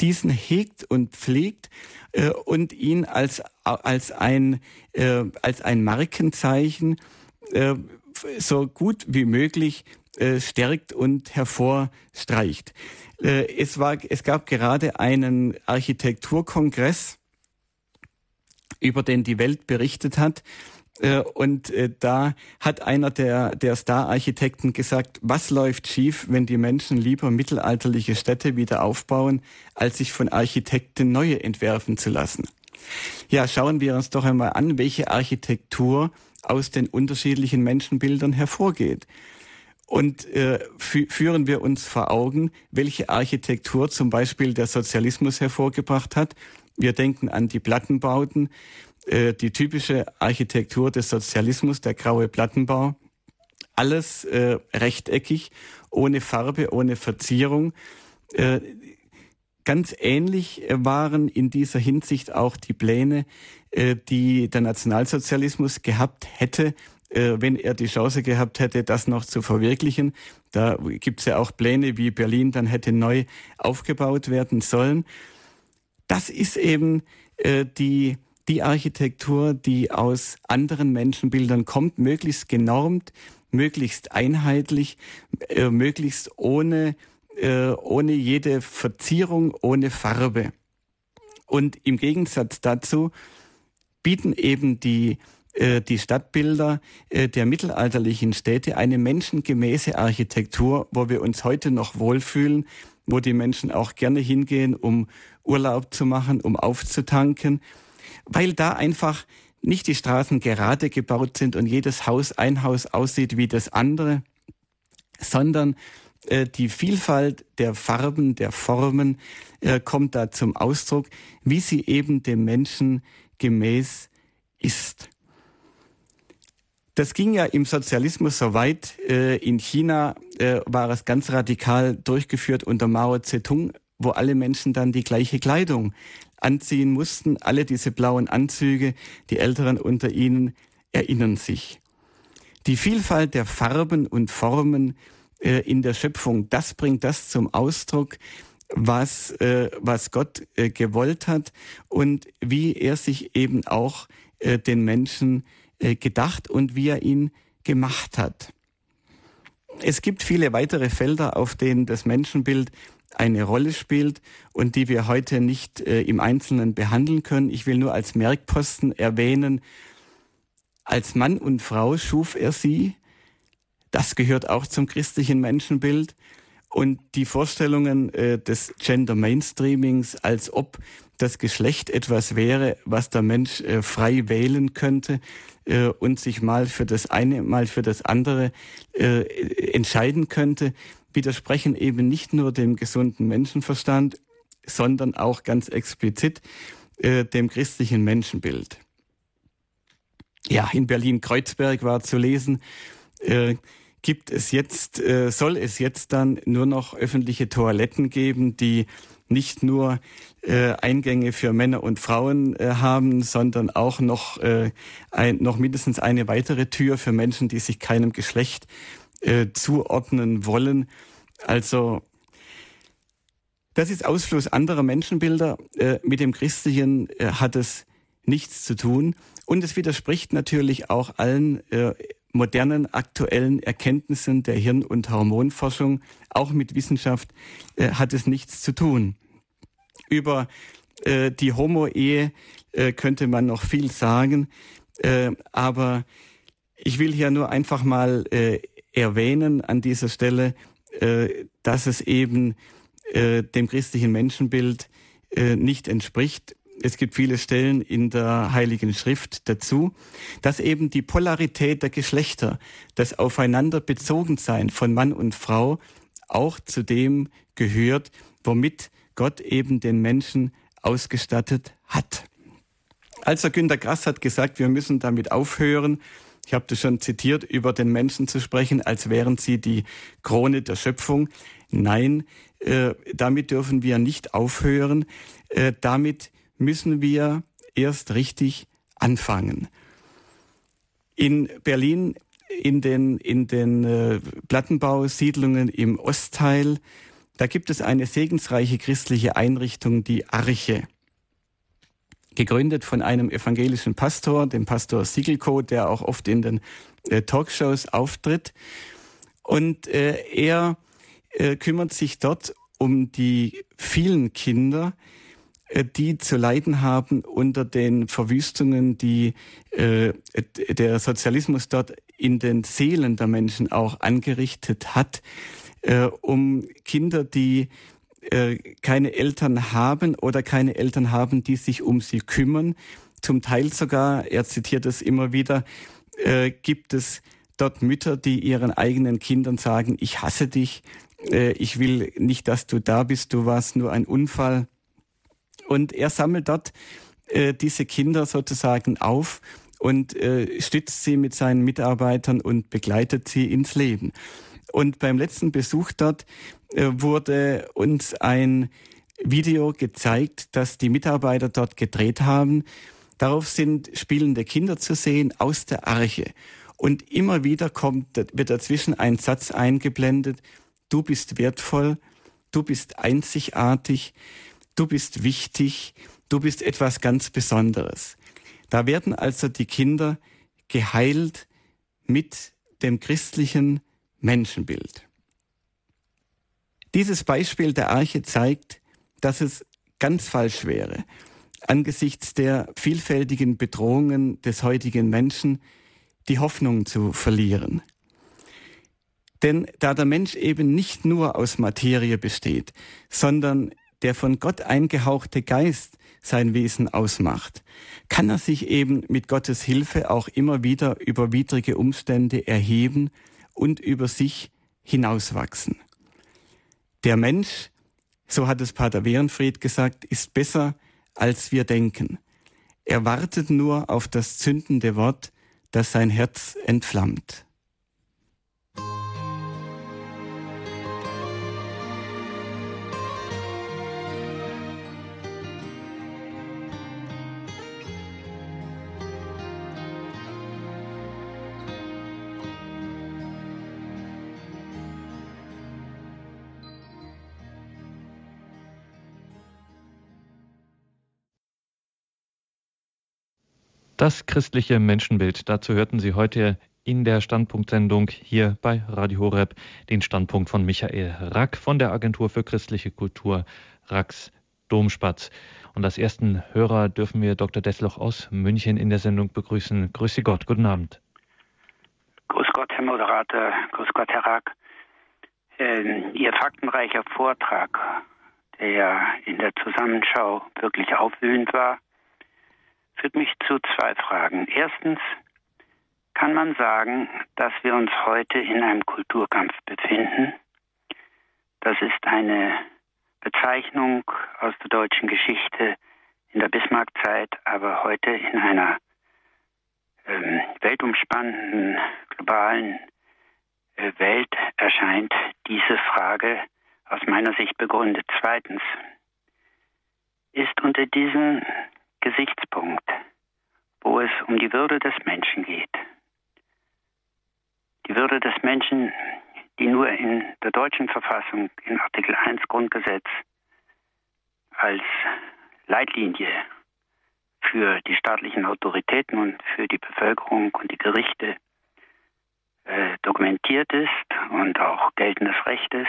diesen hegt und pflegt äh, und ihn als, als, ein, äh, als ein Markenzeichen äh, so gut wie möglich äh, stärkt und hervorstreicht. Äh, es, war, es gab gerade einen Architekturkongress, über den die Welt berichtet hat. Äh, und äh, da hat einer der, der Star-Architekten gesagt, was läuft schief, wenn die Menschen lieber mittelalterliche Städte wieder aufbauen, als sich von Architekten neue entwerfen zu lassen. Ja, schauen wir uns doch einmal an, welche Architektur aus den unterschiedlichen Menschenbildern hervorgeht. Und äh, führen wir uns vor Augen, welche Architektur zum Beispiel der Sozialismus hervorgebracht hat. Wir denken an die Plattenbauten, äh, die typische Architektur des Sozialismus, der graue Plattenbau. Alles äh, rechteckig, ohne Farbe, ohne Verzierung. Äh, ganz ähnlich waren in dieser Hinsicht auch die Pläne, äh, die der Nationalsozialismus gehabt hätte, äh, wenn er die Chance gehabt hätte, das noch zu verwirklichen. Da gibt es ja auch Pläne, wie Berlin dann hätte neu aufgebaut werden sollen. Das ist eben äh, die, die Architektur, die aus anderen Menschenbildern kommt, möglichst genormt, möglichst einheitlich, äh, möglichst ohne, äh, ohne jede Verzierung, ohne Farbe. Und im Gegensatz dazu bieten eben die äh, die Stadtbilder äh, der mittelalterlichen Städte eine menschengemäße Architektur, wo wir uns heute noch wohlfühlen, wo die Menschen auch gerne hingehen, um Urlaub zu machen, um aufzutanken, weil da einfach nicht die Straßen gerade gebaut sind und jedes Haus ein Haus aussieht wie das andere, sondern äh, die Vielfalt der Farben, der Formen kommt da zum Ausdruck, wie sie eben dem Menschen gemäß ist. Das ging ja im Sozialismus so weit. Äh, in China äh, war es ganz radikal durchgeführt unter Mao Zedong, wo alle Menschen dann die gleiche Kleidung anziehen mussten. Alle diese blauen Anzüge, die Älteren unter ihnen erinnern sich. Die Vielfalt der Farben und Formen äh, in der Schöpfung, das bringt das zum Ausdruck, was, was Gott gewollt hat und wie er sich eben auch den Menschen äh, gedacht und wie er ihn gemacht hat. Es gibt viele weitere Felder, auf denen das Menschenbild eine Rolle spielt und die wir heute nicht äh, im Einzelnen behandeln können. Ich will nur als Merkposten erwähnen, als Mann und Frau schuf er sie. Das gehört auch zum christlichen Menschenbild. Und die Vorstellungen äh, des Gender Mainstreamings, als ob das Geschlecht etwas wäre, was der Mensch äh, frei wählen könnte, äh, und sich mal für das eine, mal für das andere äh, entscheiden könnte, widersprechen eben nicht nur dem gesunden Menschenverstand, sondern auch ganz explizit äh, dem christlichen Menschenbild. Ja, in Berlin-Kreuzberg war zu lesen, äh, gibt es jetzt, äh, soll es jetzt dann nur noch öffentliche Toiletten geben, die nicht nur äh, Eingänge für Männer und Frauen äh, haben, sondern auch noch, äh, ein, noch mindestens eine weitere Tür für Menschen, die sich keinem Geschlecht äh, zuordnen wollen. Also das ist Ausfluss anderer Menschenbilder. Äh, mit dem Christlichen äh, hat es nichts zu tun. Und es widerspricht natürlich auch allen äh, modernen, aktuellen Erkenntnissen der Hirn- und Hormonforschung. Auch mit Wissenschaft äh, hat es nichts zu tun. Über äh, die Homo-Ehe äh, könnte man noch viel sagen, äh, aber ich will hier nur einfach mal äh, erwähnen an dieser Stelle, äh, dass es eben dem christlichen Menschenbild nicht entspricht. Es gibt viele Stellen in der Heiligen Schrift dazu, dass eben die Polarität der Geschlechter, das Aufeinander bezogen sein von Mann und Frau auch zu dem gehört, womit Gott eben den Menschen ausgestattet hat. Also Günter Grass hat gesagt, wir müssen damit aufhören, ich habe das schon zitiert, über den Menschen zu sprechen, als wären sie die Krone der Schöpfung. Nein, äh, damit dürfen wir nicht aufhören. Äh, damit müssen wir erst richtig anfangen. In Berlin, in den, in den äh, Plattenbausiedlungen im Ostteil, da gibt es eine segensreiche christliche Einrichtung, die Arche. Gegründet von einem evangelischen Pastor, dem Pastor Siegelko, der auch oft in den äh, Talkshows auftritt. Und äh, er äh, kümmert sich dort um die vielen Kinder, äh, die zu leiden haben unter den Verwüstungen, die äh, der Sozialismus dort in den Seelen der Menschen auch angerichtet hat äh, um Kinder, die äh, keine Eltern haben oder keine Eltern haben, die sich um sie kümmern. Zum Teil sogar, er zitiert es immer wieder, äh, gibt es dort Mütter, die ihren eigenen Kindern sagen, ich hasse dich, äh, ich will nicht, dass du da bist, du warst nur ein Unfall. Und er sammelt dort äh, diese Kinder sozusagen auf und äh, stützt sie mit seinen Mitarbeitern und begleitet sie ins Leben. Und beim letzten Besuch dort äh, wurde uns ein Video gezeigt, das die Mitarbeiter dort gedreht haben. Darauf sind spielende Kinder zu sehen aus der Arche. Und immer wieder kommt, wird dazwischen ein Satz eingeblendet. Du bist wertvoll. Du bist einzigartig. Du bist wichtig. Du bist etwas ganz Besonderes. Da werden also die Kinder geheilt mit dem christlichen Menschenbild. Dieses Beispiel der Arche zeigt, dass es ganz falsch wäre, angesichts der vielfältigen Bedrohungen des heutigen Menschen die Hoffnung zu verlieren. Denn da der Mensch eben nicht nur aus Materie besteht, sondern der von Gott eingehauchte Geist sein Wesen ausmacht, kann er sich eben mit Gottes Hilfe auch immer wieder über widrige Umstände erheben und über sich hinauswachsen. Der Mensch, so hat es Pater Werenfried gesagt, ist besser, als wir denken. Er wartet nur auf das zündende Wort, das sein Herz entflammt. Das christliche Menschenbild. Dazu hörten Sie heute in der Standpunktsendung hier bei Radio Horeb den Standpunkt von Michael Rack von der Agentur für christliche Kultur Racks Domspatz. Und als ersten Hörer dürfen wir Dr. Dessloch aus München in der Sendung begrüßen. Grüße Gott, guten Abend. Grüß Gott, Herr Moderator, grüß Gott, Herr Rack. Ähm, Ihr faktenreicher Vortrag, der ja in der Zusammenschau wirklich aufwühlend war, führt mich zu zwei Fragen. Erstens, kann man sagen, dass wir uns heute in einem Kulturkampf befinden? Das ist eine Bezeichnung aus der deutschen Geschichte in der Bismarckzeit, aber heute in einer ähm, weltumspannenden, globalen äh, Welt erscheint diese Frage aus meiner Sicht begründet. Zweitens, ist unter diesen Gesichtspunkt, wo es um die Würde des Menschen geht. Die Würde des Menschen, die nur in der deutschen Verfassung in Artikel 1 Grundgesetz als Leitlinie für die staatlichen Autoritäten und für die Bevölkerung und die Gerichte äh, dokumentiert ist und auch geltendes Recht ist,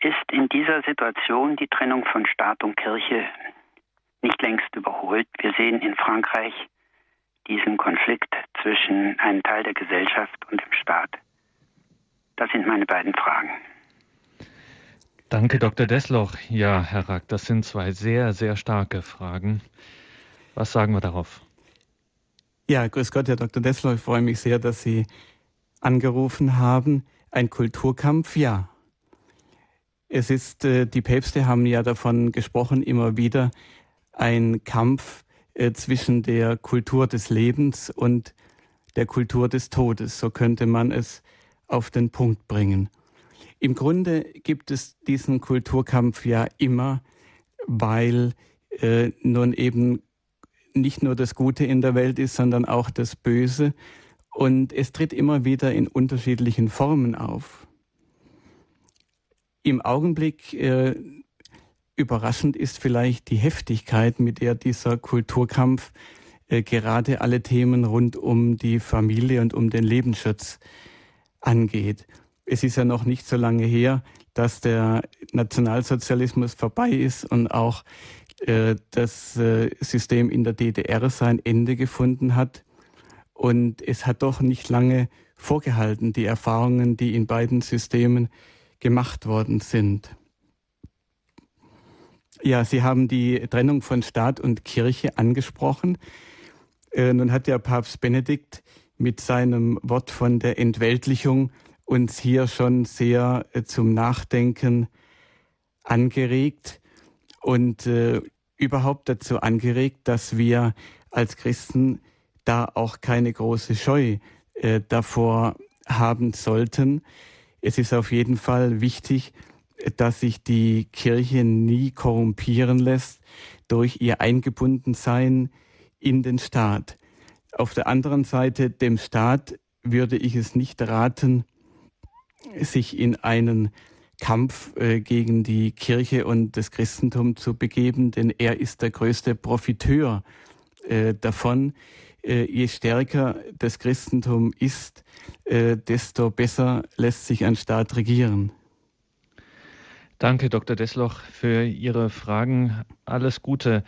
ist in dieser Situation die Trennung von Staat und Kirche nicht längst überholt. Wir sehen in Frankreich diesen Konflikt zwischen einem Teil der Gesellschaft und dem Staat. Das sind meine beiden Fragen. Danke, Dr. Desloch. Ja, Herr Rack, das sind zwei sehr, sehr starke Fragen. Was sagen wir darauf? Ja, grüß Gott, Herr Dr. Desloch. Ich freue mich sehr, dass Sie angerufen haben. Ein Kulturkampf, ja. Es ist, äh, die Päpste haben ja davon gesprochen, immer wieder, ein Kampf äh, zwischen der Kultur des Lebens und der Kultur des Todes. So könnte man es auf den Punkt bringen. Im Grunde gibt es diesen Kulturkampf ja immer, weil äh, nun eben nicht nur das Gute in der Welt ist, sondern auch das Böse. Und es tritt immer wieder in unterschiedlichen Formen auf. Im Augenblick äh, Überraschend ist vielleicht die Heftigkeit, mit der dieser Kulturkampf äh, gerade alle Themen rund um die Familie und um den Lebensschutz angeht. Es ist ja noch nicht so lange her, dass der Nationalsozialismus vorbei ist und auch äh, das äh, System in der DDR sein Ende gefunden hat. Und es hat doch nicht lange vorgehalten, die Erfahrungen, die in beiden Systemen gemacht worden sind. Ja, Sie haben die Trennung von Staat und Kirche angesprochen. Äh, nun hat der Papst Benedikt mit seinem Wort von der Entweltlichung uns hier schon sehr äh, zum Nachdenken angeregt und äh, überhaupt dazu angeregt, dass wir als Christen da auch keine große Scheu äh, davor haben sollten. Es ist auf jeden Fall wichtig, dass sich die Kirche nie korrumpieren lässt durch ihr Eingebundensein in den Staat. Auf der anderen Seite dem Staat würde ich es nicht raten, sich in einen Kampf äh, gegen die Kirche und das Christentum zu begeben, denn er ist der größte Profiteur äh, davon. Äh, je stärker das Christentum ist, desto besser lässt sich ein Staat regieren. Danke, Dr. Desloch, für Ihre Fragen. Alles Gute.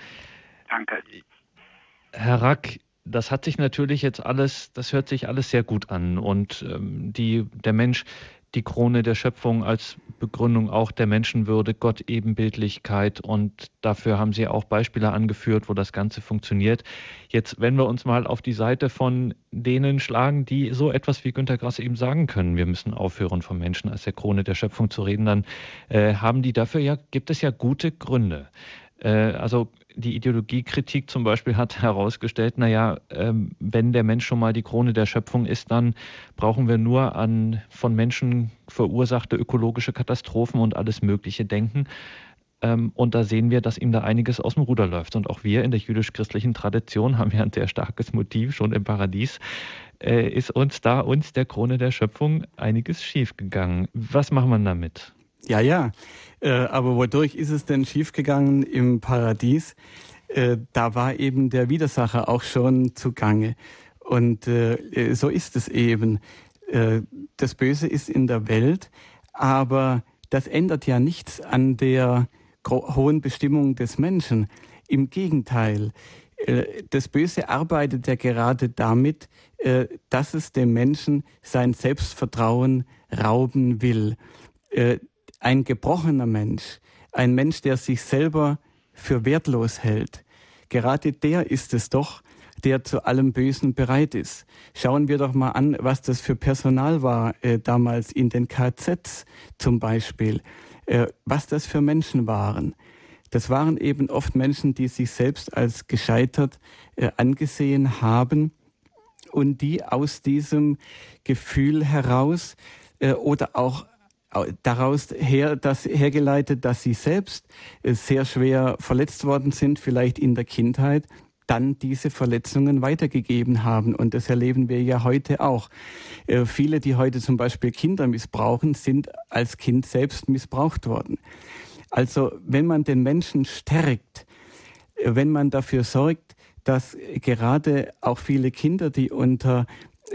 Danke. Herr Rack, das hat sich natürlich jetzt alles, das hört sich alles sehr gut an. Und ähm, die, der Mensch die Krone der Schöpfung als Begründung auch der Menschenwürde, Gott Ebenbildlichkeit und dafür haben Sie auch Beispiele angeführt, wo das Ganze funktioniert. Jetzt, wenn wir uns mal auf die Seite von denen schlagen, die so etwas wie Günter Grass eben sagen können, wir müssen aufhören vom Menschen als der Krone der Schöpfung zu reden, dann äh, haben die dafür ja, gibt es ja gute Gründe. Äh, also die Ideologiekritik zum Beispiel hat herausgestellt, naja, ähm, wenn der Mensch schon mal die Krone der Schöpfung ist, dann brauchen wir nur an von Menschen verursachte ökologische Katastrophen und alles Mögliche denken. Ähm, und da sehen wir, dass ihm da einiges aus dem Ruder läuft. Und auch wir in der jüdisch-christlichen Tradition haben ja ein sehr starkes Motiv schon im Paradies. Äh, ist uns da, uns der Krone der Schöpfung, einiges schiefgegangen. Was machen wir damit? Ja, ja. Äh, aber wodurch ist es denn schiefgegangen im Paradies? Äh, da war eben der Widersacher auch schon zugange. Und äh, so ist es eben. Äh, das Böse ist in der Welt, aber das ändert ja nichts an der hohen Bestimmung des Menschen. Im Gegenteil, äh, das Böse arbeitet ja gerade damit, äh, dass es dem Menschen sein Selbstvertrauen rauben will ein gebrochener Mensch, ein Mensch, der sich selber für wertlos hält, gerade der ist es doch, der zu allem Bösen bereit ist. Schauen wir doch mal an, was das für Personal war äh, damals in den KZs zum Beispiel, äh, was das für Menschen waren. Das waren eben oft Menschen, die sich selbst als gescheitert äh, angesehen haben und die aus diesem Gefühl heraus äh, oder auch daraus her, das hergeleitet, dass sie selbst äh, sehr schwer verletzt worden sind, vielleicht in der Kindheit, dann diese Verletzungen weitergegeben haben. Und das erleben wir ja heute auch. Äh, viele, die heute zum Beispiel Kinder missbrauchen, sind als Kind selbst missbraucht worden. Also wenn man den Menschen stärkt, äh, wenn man dafür sorgt, dass gerade auch viele Kinder, die unter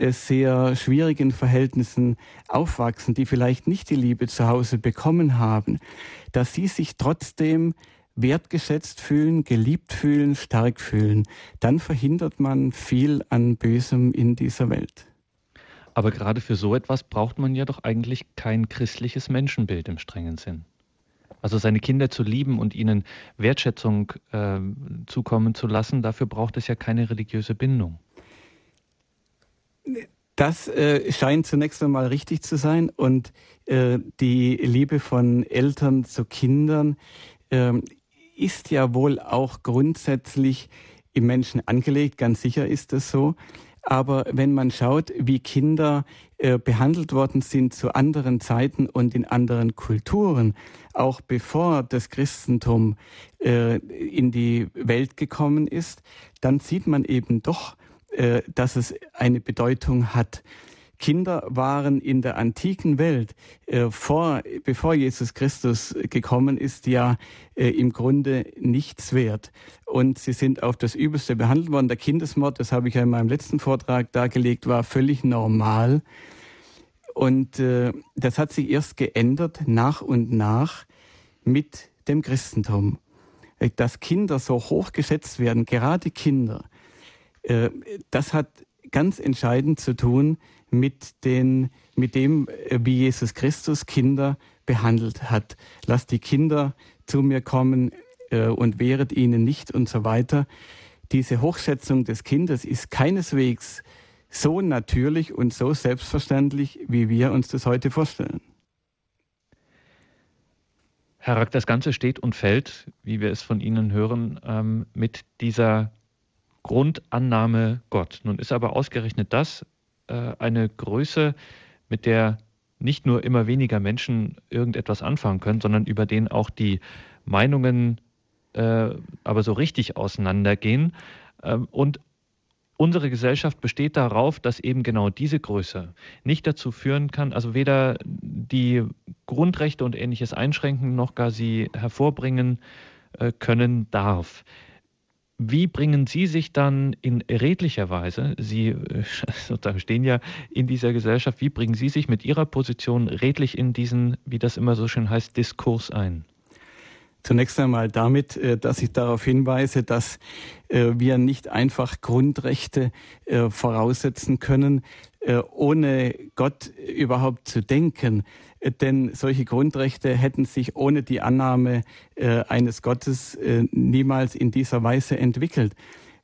sehr schwierigen Verhältnissen aufwachsen, die vielleicht nicht die Liebe zu Hause bekommen haben, dass sie sich trotzdem wertgeschätzt fühlen, geliebt fühlen, stark fühlen, dann verhindert man viel an Bösem in dieser Welt. Aber gerade für so etwas braucht man ja doch eigentlich kein christliches Menschenbild im strengen Sinn. Also seine Kinder zu lieben und ihnen Wertschätzung äh, zukommen zu lassen, dafür braucht es ja keine religiöse Bindung. Das äh, scheint zunächst einmal richtig zu sein und äh, die Liebe von Eltern zu Kindern äh, ist ja wohl auch grundsätzlich im Menschen angelegt, ganz sicher ist das so. Aber wenn man schaut, wie Kinder äh, behandelt worden sind zu anderen Zeiten und in anderen Kulturen, auch bevor das Christentum äh, in die Welt gekommen ist, dann sieht man eben doch, äh, dass es eine Bedeutung hat. Kinder waren in der antiken Welt, äh, vor, bevor Jesus Christus gekommen ist, ja äh, im Grunde nichts wert. Und sie sind auf das Übelste behandelt worden. Der Kindesmord, das habe ich ja in meinem letzten Vortrag dargelegt, war völlig normal. Und äh, das hat sich erst geändert nach und nach mit dem Christentum. Dass Kinder so hoch geschätzt werden, gerade Kinder, das hat ganz entscheidend zu tun mit, den, mit dem, äh, wie Jesus Christus Kinder behandelt hat. Lass die Kinder zu mir kommen, äh, und wehret ihnen nicht und so weiter. Diese Hochschätzung des Kindes ist keineswegs so natürlich und so selbstverständlich, wie wir uns das heute vorstellen. Herr Rack, das Ganze steht und fällt, wie wir es von Ihnen hören, ähm, mit dieser Grundannahme Gott. Nun ist aber ausgerechnet das äh, eine Größe, mit der nicht nur immer weniger Menschen irgendetwas anfangen können, sondern über den auch die Meinungen äh, aber so richtig auseinandergehen. Ähm, und unsere Gesellschaft besteht darauf, dass eben genau diese Größe nicht dazu führen kann, also weder die Grundrechte und ähnliches einschränken, noch gar sie hervorbringen äh, können darf. Wie bringen Sie sich dann in redlicher Weise, Sie äh, sozusagen stehen ja in dieser Gesellschaft, wie bringen Sie sich mit Ihrer Position redlich in diesen, wie das immer so schön heißt, Diskurs ein? Zunächst einmal damit, äh, dass ich darauf hinweise, dass wir nicht einfach Grundrechte voraussetzen können, ohne Gott überhaupt zu denken denn solche Grundrechte hätten sich ohne die Annahme äh, eines Gottes äh, niemals in dieser Weise entwickelt.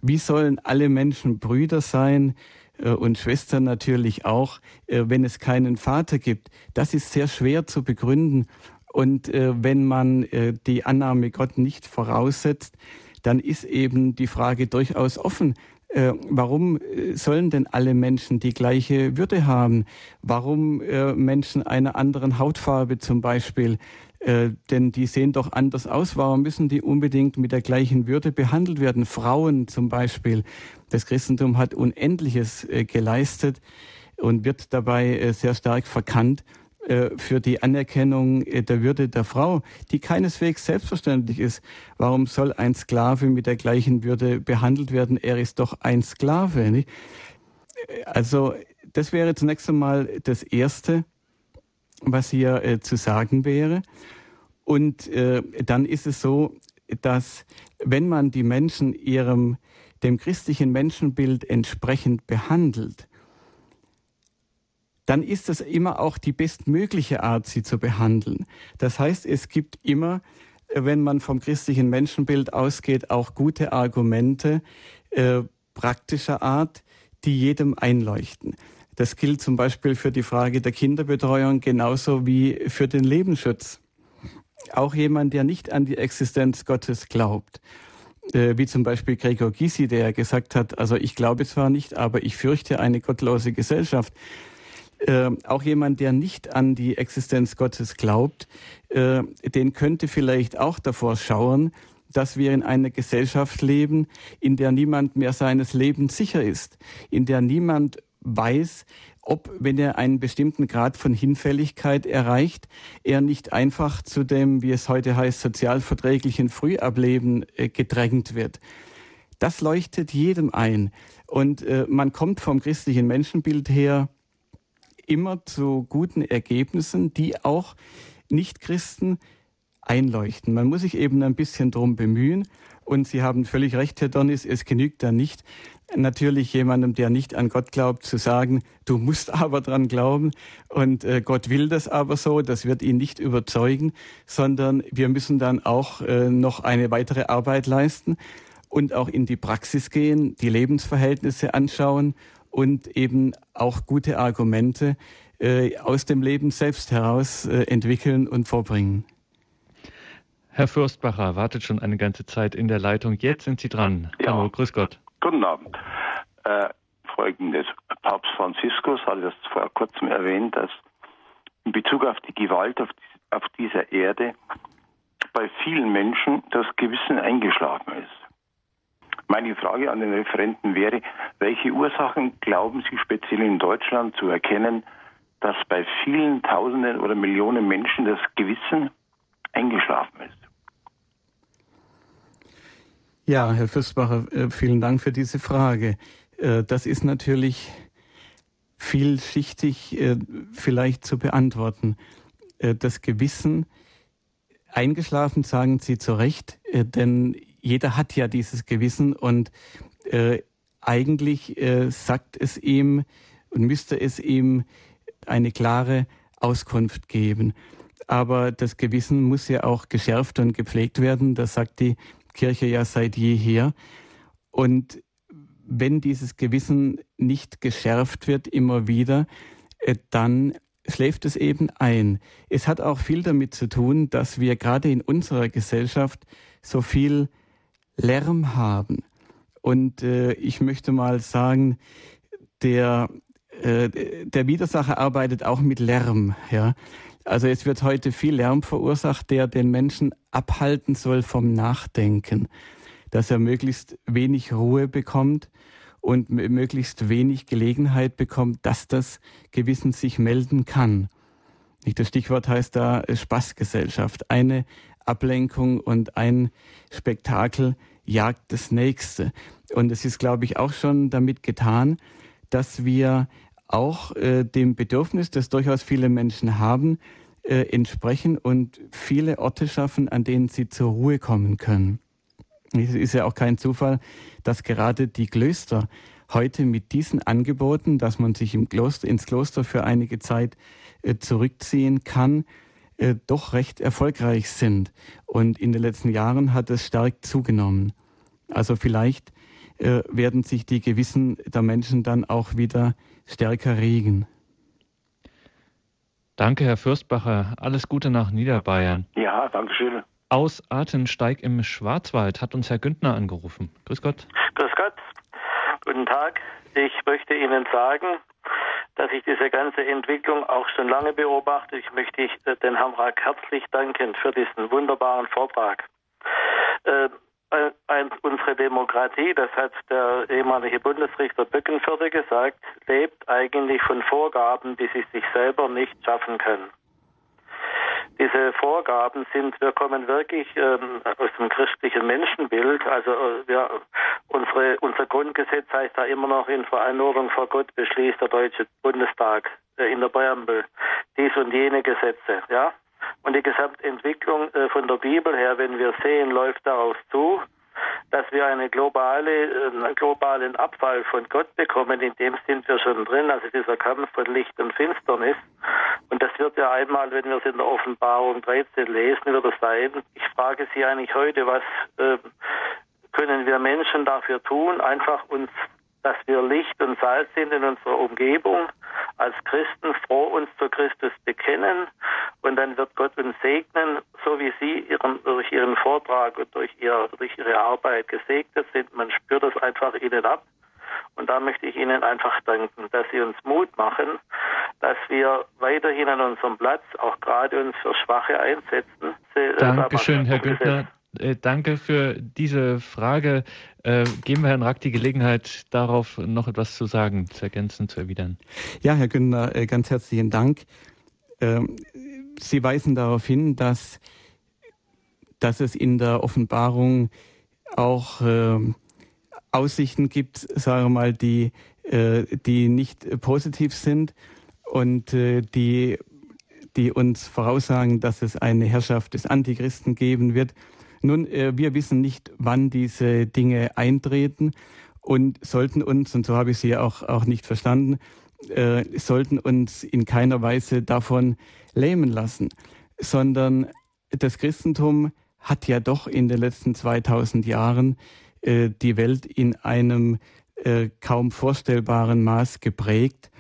Wie sollen alle Menschen Brüder sein äh, und Schwestern natürlich auch, äh, wenn es keinen Vater gibt? Das ist sehr schwer zu begründen. Und äh, wenn man äh, die Annahme Gott nicht voraussetzt, dann ist eben die Frage durchaus offen, äh, warum äh, sollen denn alle Menschen die gleiche Würde haben? Warum äh, Menschen einer anderen Hautfarbe zum Beispiel? Äh, denn die sehen doch anders aus. Warum müssen die unbedingt mit der gleichen Würde behandelt werden? Frauen zum Beispiel. Das Christentum hat Unendliches äh, geleistet und wird dabei äh, sehr stark verkannt. Äh, für die Anerkennung äh, der Würde der Frau, die keineswegs selbstverständlich ist. Warum soll ein Sklave mit der gleichen Würde behandelt werden? Er ist doch ein Sklave. Nicht? Also das wäre zunächst einmal das Erste, was hier äh, zu sagen wäre. Und äh, dann ist es so, dass wenn man die Menschen ihrem dem christlichen Menschenbild entsprechend behandelt, dann ist es immer auch die bestmögliche Art, sie zu behandeln. Das heißt, es gibt immer, äh, wenn man vom christlichen Menschenbild ausgeht, auch gute Argumente äh, praktischer Art, die jedem einleuchten. Das gilt zum Beispiel für die Frage der Kinderbetreuung genauso wie für den Lebensschutz. Auch jemand, der nicht an die Existenz Gottes glaubt, äh, wie zum Beispiel Gregor Gysi, der gesagt hat, also ich glaube zwar nicht, aber ich fürchte eine gottlose Gesellschaft äh, auch jemand, der nicht an die Existenz Gottes glaubt, äh, den könnte vielleicht auch davor schauen, dass wir in einer Gesellschaft leben, in der niemand mehr seines Lebens sicher ist, in der niemand weiß, ob, wenn er einen bestimmten Grad von Hinfälligkeit erreicht, er nicht einfach zu dem, wie es heute heißt, sozialverträglichen Frühableben äh, gedrängt wird. Das leuchtet jedem ein. Und äh, man kommt vom christlichen Menschenbild her immer zu guten Ergebnissen, die auch Nichtchristen einleuchten. Man muss sich eben ein bisschen drum bemühen. Und Sie haben völlig recht, Herr Donis, es genügt da nicht, natürlich jemandem, der nicht an Gott glaubt, zu sagen, du musst aber dran glauben und äh, Gott will das aber so, das wird ihn nicht überzeugen, sondern wir müssen dann auch äh, noch eine weitere Arbeit leisten und auch in die Praxis gehen, die Lebensverhältnisse anschauen und eben auch gute Argumente äh, aus dem Leben selbst heraus äh, entwickeln und vorbringen. Herr Fürstbacher wartet schon eine ganze Zeit in der Leitung. Jetzt sind Sie dran. Ja. Hallo, grüß Gott. Guten Abend. Äh, Folgendes. Papst Franziskus hat das vor kurzem erwähnt, dass in Bezug auf die Gewalt auf, auf dieser Erde bei vielen Menschen das Gewissen eingeschlafen ist. Meine Frage an den Referenten wäre, welche Ursachen glauben Sie speziell in Deutschland zu erkennen, dass bei vielen Tausenden oder Millionen Menschen das Gewissen eingeschlafen ist? Ja, Herr Fürstbacher, äh, vielen Dank für diese Frage. Äh, das ist natürlich vielschichtig äh, vielleicht zu beantworten. Das Gewissen eingeschlafen, sagen Sie zu Recht, denn jeder hat ja dieses Gewissen und äh, eigentlich äh, sagt es ihm und müsste es ihm eine klare Auskunft geben. aber das Gewissen muss ja auch geschärft und gepflegt werden. Das sagt die Kirche ja seit jeher. Und wenn dieses Gewissen nicht geschärft wird immer wieder, äh, dann schläft es eben ein. Es hat auch viel damit zu tun, dass wir gerade in unserer Gesellschaft so viel Lärm haben. Und äh, ich möchte mal sagen, der, äh, der Widersacher arbeitet auch mit Lärm. Ja? Also es wird heute viel Lärm verursacht, der den Menschen abhalten soll vom Nachdenken, dass er möglichst wenig Ruhe bekommt und möglichst wenig Gelegenheit bekommt, dass das Gewissen sich melden kann. Das Stichwort heißt da äh, Spaßgesellschaft. Eine Ablenkung und ein Spektakel jagt das nächste. Und es ist, glaube ich, auch schon damit getan, dass wir auch äh, dem Bedürfnis, das durchaus viele Menschen haben, äh, entsprechen und viele Orte schaffen, an denen sie zur Ruhe kommen können. Es ist ja auch kein Zufall, dass gerade die Klöster heute mit diesen Angeboten, dass man sich im Kloster, ins Kloster für einige Zeit äh, zurückziehen kann, äh, doch recht erfolgreich sind. Und in den letzten Jahren hat es stark zugenommen. Also vielleicht äh, werden sich die Gewissen der Menschen dann auch wieder stärker regen. Danke, Herr Fürstbacher. Alles Gute nach Niederbayern. Ja, danke schön. Aus Artensteig im Schwarzwald hat uns Herr Güntner angerufen. Grüß Gott. Grüß Gott. Guten Tag. Ich möchte Ihnen sagen, dass ich diese ganze Entwicklung auch schon lange beobachte. Ich möchte äh, den Rack herzlich danken für diesen wunderbaren Vortrag. Äh, unsere Demokratie, das hat der ehemalige Bundesrichter Böckenförde gesagt, lebt eigentlich von Vorgaben, die sie sich selber nicht schaffen können. Diese Vorgaben sind, wir kommen wirklich ähm, aus dem christlichen Menschenbild. Also äh, wir, unsere, unser Grundgesetz heißt da immer noch in Verantwortung vor Gott beschließt der Deutsche Bundestag äh, in der Präambel dies und jene Gesetze. Ja, und die Gesamtentwicklung äh, von der Bibel her, wenn wir sehen, läuft darauf zu, dass wir eine globale, äh, einen globalen Abfall von Gott bekommen. In dem sind wir schon drin, also dieser Kampf von Licht und Finsternis. Und das wird ja einmal, wenn wir es in der Offenbarung 13 lesen, wird es sein. Ich frage Sie eigentlich heute, was äh, können wir Menschen dafür tun, einfach uns dass wir Licht und Salz sind in unserer Umgebung, als Christen froh uns zu Christus bekennen und dann wird Gott uns segnen, so wie Sie ihren, durch Ihren Vortrag und durch, ihr, durch Ihre Arbeit gesegnet sind. Man spürt das einfach Ihnen ab. Und da möchte ich Ihnen einfach danken, dass Sie uns Mut machen, dass wir weiterhin an unserem Platz auch gerade uns für Schwache einsetzen. Dankeschön, Herr Günther. Äh, danke für diese Frage. Äh, geben wir Herrn Rack die Gelegenheit, darauf noch etwas zu sagen, zu ergänzen, zu erwidern. Ja, Herr Günther, äh, ganz herzlichen Dank. Ähm, Sie weisen darauf hin, dass, dass es in der Offenbarung auch äh, Aussichten gibt, sagen wir mal, die, äh, die nicht positiv sind und die, die uns voraussagen, dass es eine Herrschaft des Antichristen geben wird. Nun, äh, wir wissen nicht, wann diese Dinge eintreten und sollten uns, und so habe ich sie auch, auch nicht verstanden, äh, sollten uns in keiner Weise davon lähmen lassen, sondern das Christentum hat ja doch in den letzten 2000 Jahren äh, die Welt in einem äh, kaum vorstellbaren Maß geprägt,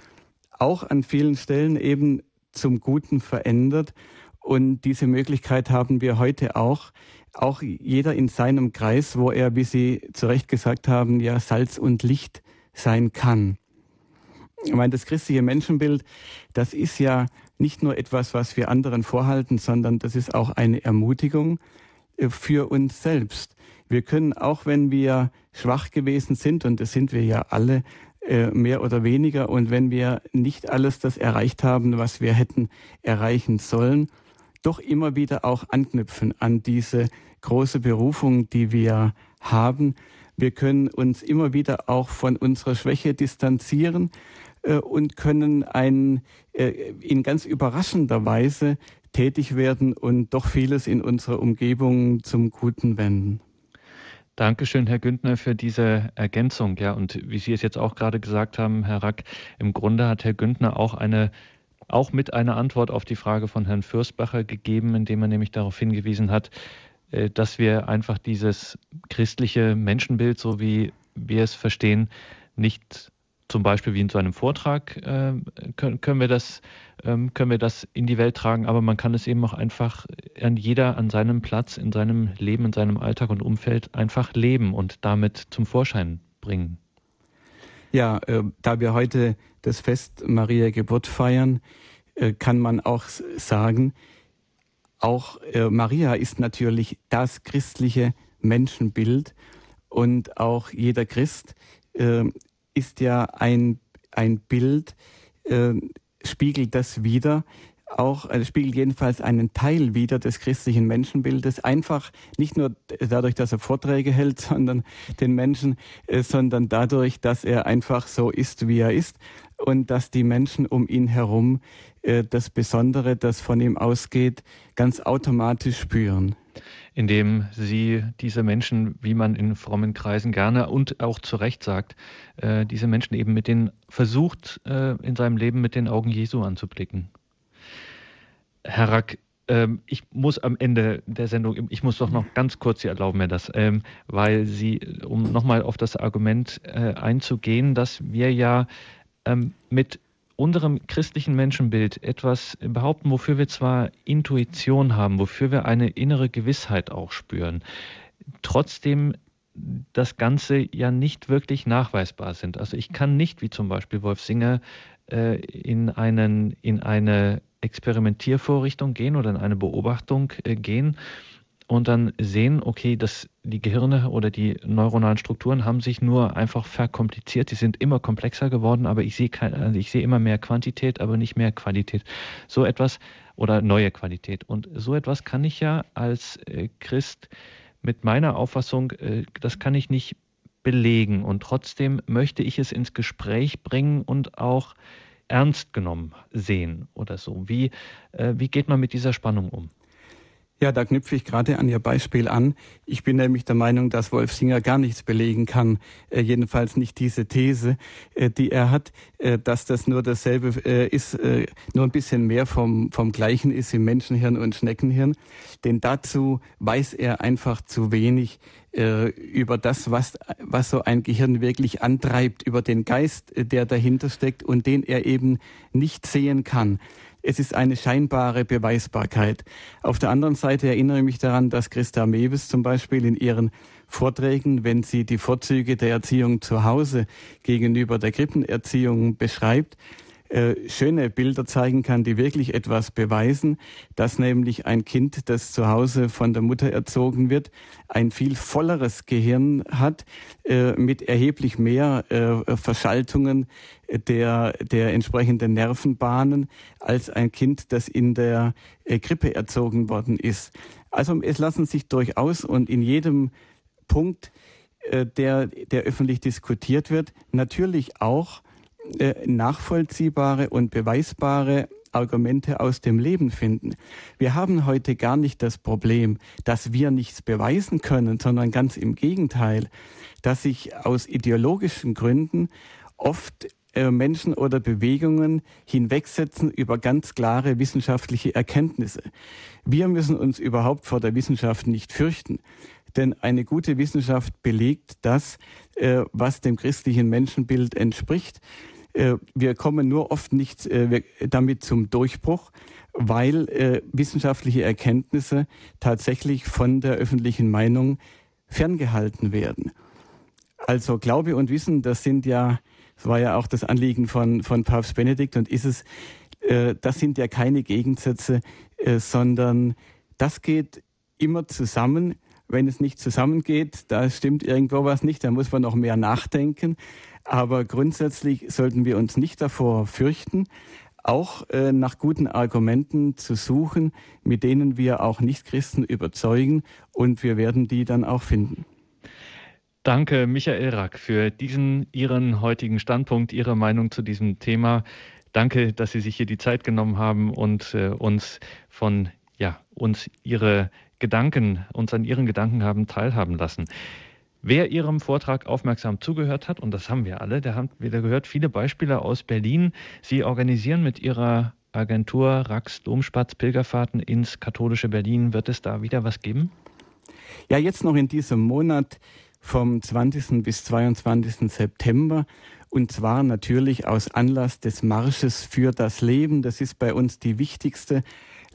auch an vielen Stellen eben zum Guten verändert. Und diese Möglichkeit haben wir heute auch, auch jeder in seinem Kreis, wo er, wie Sie zu Recht gesagt haben, ja Salz und Licht sein kann. Ich meine, das christliche Menschenbild, das ist ja nicht nur etwas, was wir anderen vorhalten, sondern das ist auch eine Ermutigung äh, für uns selbst. Wir können, auch wenn wir schwach gewesen sind, und das sind wir ja alle, äh, mehr oder weniger, und wenn wir nicht alles das erreicht haben, was wir hätten erreichen sollen, doch immer wieder auch anknüpfen an diese große Berufung, die wir haben. Wir können uns immer wieder auch von unserer Schwäche distanzieren äh, und können ein, äh, in ganz überraschender Weise tätig werden und doch vieles in unserer Umgebung zum Guten wenden. Dankeschön, Herr Güntner, für diese Ergänzung. Ja, und wie Sie es jetzt auch gerade gesagt haben, Herr Rack, im Grunde hat Herr Güntner auch eine auch mit einer Antwort auf die Frage von Herrn Fürstbacher gegeben, indem er nämlich darauf hingewiesen hat, dass wir einfach dieses christliche Menschenbild, so wie wir es verstehen, nicht zum Beispiel wie in so einem Vortrag äh, können, können, wir das, ähm, können wir das in die Welt tragen, aber man kann es eben auch einfach an jeder an seinem Platz, in seinem Leben, in seinem Alltag und Umfeld einfach leben und damit zum Vorschein bringen. Ja, äh, da wir heute das Fest Maria Geburt feiern, äh, kann man auch sagen, auch äh, Maria ist natürlich das christliche Menschenbild und auch jeder Christ äh, ist ja ein, ein Bild, äh, spiegelt das wieder, auch äh, spiegelt jedenfalls einen Teil wieder des christlichen Menschenbildes, einfach nicht nur dadurch, dass er Vorträge hält, sondern den Menschen, äh, sondern dadurch, dass er einfach so ist, wie er ist und dass die Menschen um ihn herum äh, das Besondere, das von ihm ausgeht, ganz automatisch spüren indem sie diese Menschen, wie man in frommen Kreisen gerne und auch zu Recht sagt, äh, diese Menschen eben mit den versucht, äh, in seinem Leben mit den Augen Jesu anzublicken. Herr Rack, ähm, ich muss am Ende der Sendung, ich muss doch noch ganz kurz, Sie erlauben mir das, ähm, weil Sie, um nochmal auf das Argument äh, einzugehen, dass wir ja ähm, mit unserem christlichen Menschenbild etwas behaupten, wofür wir zwar Intuition haben, wofür wir eine innere Gewissheit auch spüren, trotzdem das Ganze ja nicht wirklich nachweisbar sind. Also ich kann nicht, wie zum Beispiel Wolf Singer, äh, in, einen, in eine Experimentiervorrichtung gehen oder in eine Beobachtung äh, gehen und dann sehen, okay, dass die Gehirne oder die neuronalen Strukturen haben sich nur einfach verkompliziert. Die sind immer komplexer geworden, aber ich sehe also ich sehe immer mehr Quantität, aber nicht mehr Qualität. So etwas oder neue Qualität. Und so etwas kann ich ja als äh, Christ mit meiner Auffassung, äh, das kann ich nicht belegen. Und trotzdem möchte ich es ins Gespräch bringen und auch ernst genommen sehen oder so. Wie, äh, wie geht man mit dieser Spannung um? Ja, da knüpfe ich gerade an Ihr Beispiel an. Ich bin nämlich der Meinung, dass Wolf Singer gar nichts belegen kann, äh, jedenfalls nicht diese These, äh, die er hat, äh, dass das nur dasselbe äh, ist, äh, nur ein bisschen mehr vom, vom Gleichen ist im Menschenhirn und Schneckenhirn. Denn dazu weiß er einfach zu wenig äh, über das, was, was so ein Gehirn wirklich antreibt, über den Geist, der dahinter steckt und den er eben nicht sehen kann. Es ist eine scheinbare Beweisbarkeit. Auf der anderen Seite erinnere ich mich daran, dass Christa Mewes zum Beispiel in ihren Vorträgen, wenn sie die Vorzüge der Erziehung zu Hause gegenüber der Krippenerziehung beschreibt, äh, schöne Bilder zeigen kann, die wirklich etwas beweisen, dass nämlich ein Kind, das zu Hause von der Mutter erzogen wird, ein viel volleres Gehirn hat, äh, mit erheblich mehr äh, Verschaltungen der, der entsprechenden Nervenbahnen als ein Kind, das in der äh, Krippe erzogen worden ist. Also es lassen sich durchaus und in jedem Punkt, äh, der, der öffentlich diskutiert wird, natürlich auch äh, nachvollziehbare und beweisbare Argumente aus dem Leben finden. Wir haben heute gar nicht das Problem, dass wir nichts beweisen können, sondern ganz im Gegenteil, dass sich aus ideologischen Gründen oft äh, Menschen oder Bewegungen hinwegsetzen über ganz klare wissenschaftliche Erkenntnisse. Wir müssen uns überhaupt vor der Wissenschaft nicht fürchten. Denn eine gute Wissenschaft belegt das, äh, was dem christlichen Menschenbild entspricht. Äh, wir kommen nur oft nicht äh, damit zum Durchbruch, weil äh, wissenschaftliche Erkenntnisse tatsächlich von der öffentlichen Meinung ferngehalten werden. Also Glaube und Wissen, das sind ja, das war ja auch das Anliegen von, von Papst Benedikt und ist es, das sind ja keine Gegensätze, sondern das geht immer zusammen. Wenn es nicht zusammengeht, da stimmt irgendwo was nicht, da muss man noch mehr nachdenken. Aber grundsätzlich sollten wir uns nicht davor fürchten, auch äh, nach guten Argumenten zu suchen, mit denen wir auch Nichtchristen überzeugen und wir werden die dann auch finden. Danke, Michael Rack, für diesen Ihren heutigen Standpunkt, Ihre Meinung zu diesem Thema. Danke, dass Sie sich hier die Zeit genommen haben und äh, uns von ja, uns Ihre Gedanken, uns an Ihren Gedanken haben teilhaben lassen. Wer Ihrem Vortrag aufmerksam zugehört hat, und das haben wir alle, der haben wieder gehört, viele Beispiele aus Berlin. Sie organisieren mit Ihrer Agentur Rax Domspatz Pilgerfahrten ins katholische Berlin. Wird es da wieder was geben? Ja, jetzt noch in diesem Monat vom 20. bis 22. September. Und zwar natürlich aus Anlass des Marsches für das Leben. Das ist bei uns die wichtigste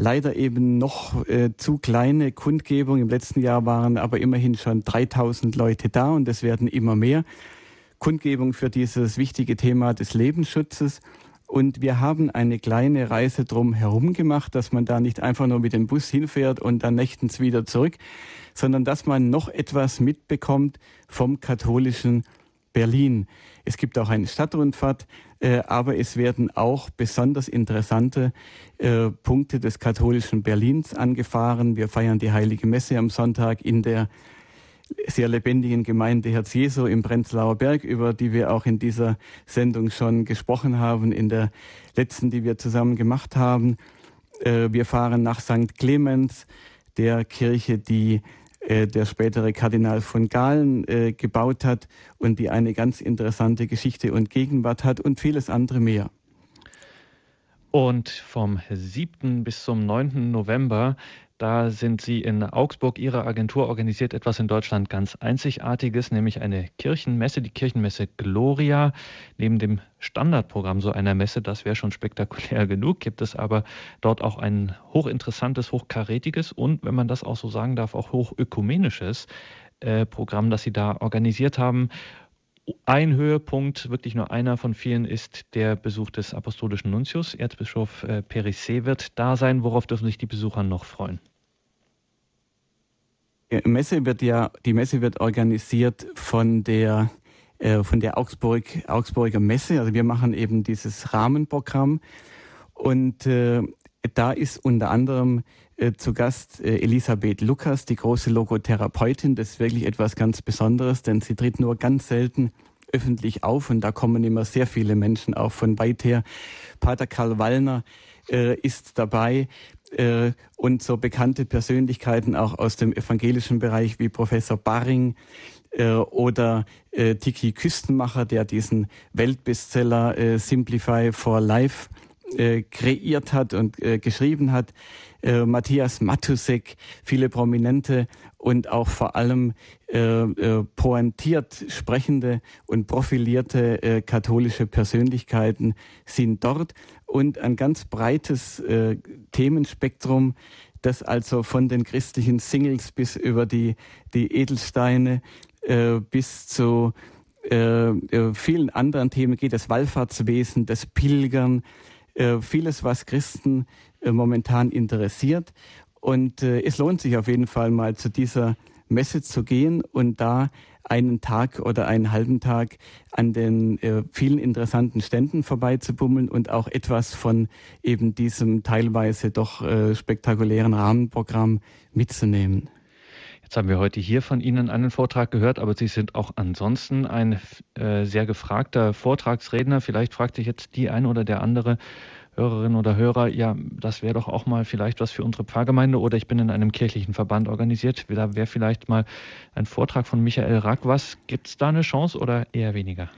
leider eben noch äh, zu kleine Kundgebung. Im letzten Jahr waren aber immerhin schon 3000 Leute da und es werden immer mehr. Kundgebung für dieses wichtige Thema des Lebensschutzes. Und wir haben eine kleine Reise drum herum gemacht, dass man da nicht einfach nur mit dem Bus hinfährt und dann nächtens wieder zurück, sondern dass man noch etwas mitbekommt vom katholischen Berlin. Es gibt auch eine Stadtrundfahrt, äh, aber es werden auch besonders interessante äh, Punkte des katholischen Berlins angefahren. Wir feiern die Heilige Messe am Sonntag in der sehr lebendigen Gemeinde Herz Jesu im Prenzlauer Berg, über die wir auch in dieser Sendung schon gesprochen haben, in der letzten, die wir zusammen gemacht haben. Äh, wir fahren nach St. Clemens, der Kirche, die der spätere Kardinal von Galen äh, gebaut hat und die eine ganz interessante Geschichte und Gegenwart hat und vieles andere mehr. Und vom 7. bis zum 9. November da sind Sie in Augsburg. Ihre Agentur organisiert etwas in Deutschland ganz Einzigartiges, nämlich eine Kirchenmesse, die Kirchenmesse Gloria. Neben dem Standardprogramm so einer Messe, das wäre schon spektakulär genug, gibt es aber dort auch ein hochinteressantes, hochkarätiges und, wenn man das auch so sagen darf, auch hochökumenisches äh, Programm, das Sie da organisiert haben. Ein Höhepunkt, wirklich nur einer von vielen, ist der Besuch des apostolischen Nuntius. Erzbischof äh, Perissé wird da sein. Worauf dürfen sich die Besucher noch freuen? Messe wird ja, die Messe wird organisiert von der äh, von der Augsburg, Augsburger Messe. Also wir machen eben dieses Rahmenprogramm und äh, da ist unter anderem äh, zu Gast äh, Elisabeth Lukas, die große Logotherapeutin. Das ist wirklich etwas ganz Besonderes, denn sie tritt nur ganz selten öffentlich auf und da kommen immer sehr viele Menschen auch von weit her. Pater Karl Wallner äh, ist dabei äh, und so bekannte Persönlichkeiten auch aus dem evangelischen Bereich wie Professor Baring äh, oder äh, Tiki Küstenmacher, der diesen Weltbestseller äh, Simplify for Life äh, kreiert hat und äh, geschrieben hat. Äh, Matthias Matusek, viele prominente und auch vor allem äh, äh, pointiert sprechende und profilierte äh, katholische Persönlichkeiten sind dort und ein ganz breites äh, Themenspektrum, das also von den christlichen Singles bis über die, die Edelsteine äh, bis zu äh, äh vielen anderen Themen geht, das Wallfahrtswesen, das Pilgern, äh, vieles, was Christen äh, momentan interessiert. Und es lohnt sich auf jeden Fall mal zu dieser Messe zu gehen und da einen Tag oder einen halben Tag an den äh, vielen interessanten Ständen vorbeizubummeln und auch etwas von eben diesem teilweise doch äh, spektakulären Rahmenprogramm mitzunehmen. Jetzt haben wir heute hier von Ihnen einen Vortrag gehört, aber Sie sind auch ansonsten ein äh, sehr gefragter Vortragsredner. Vielleicht fragt sich jetzt die ein oder der andere, Hörerinnen oder Hörer, ja, das wäre doch auch mal vielleicht was für unsere Pfarrgemeinde oder ich bin in einem kirchlichen Verband organisiert. Da wäre vielleicht mal ein Vortrag von Michael Rack. Was gibt es da eine Chance oder eher weniger?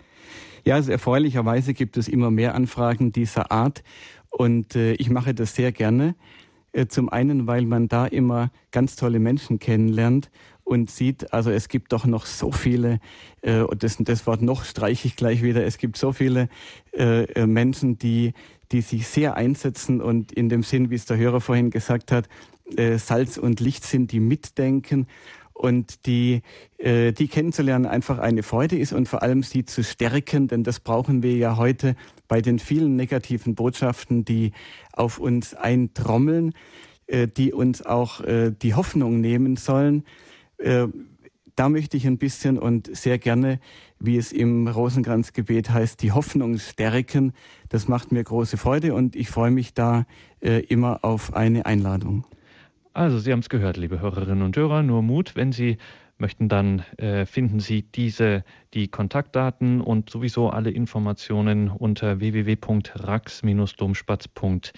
Ja, also erfreulicherweise gibt es immer mehr Anfragen dieser Art und äh, ich mache das sehr gerne. Äh, zum einen, weil man da immer ganz tolle Menschen kennenlernt und sieht, also es gibt doch noch so viele, äh, das, das Wort noch streiche ich gleich wieder, es gibt so viele äh, äh Menschen, die die sich sehr einsetzen und in dem Sinn, wie es der Hörer vorhin gesagt hat, äh, Salz und Licht sind, die mitdenken und die, äh, die kennenzulernen einfach eine Freude ist und vor allem sie zu stärken, denn das brauchen wir ja heute bei den vielen negativen Botschaften, die auf uns eintrommeln, äh, die uns auch äh, die Hoffnung nehmen sollen. Äh, da möchte ich ein bisschen und sehr gerne, wie es im Rosenkranzgebet heißt, die Hoffnung stärken. Das macht mir große Freude und ich freue mich da äh, immer auf eine Einladung. Also, Sie haben es gehört, liebe Hörerinnen und Hörer, nur Mut, wenn Sie möchten, dann äh, finden Sie diese, die Kontaktdaten und sowieso alle Informationen unter www.rax-domspatz.de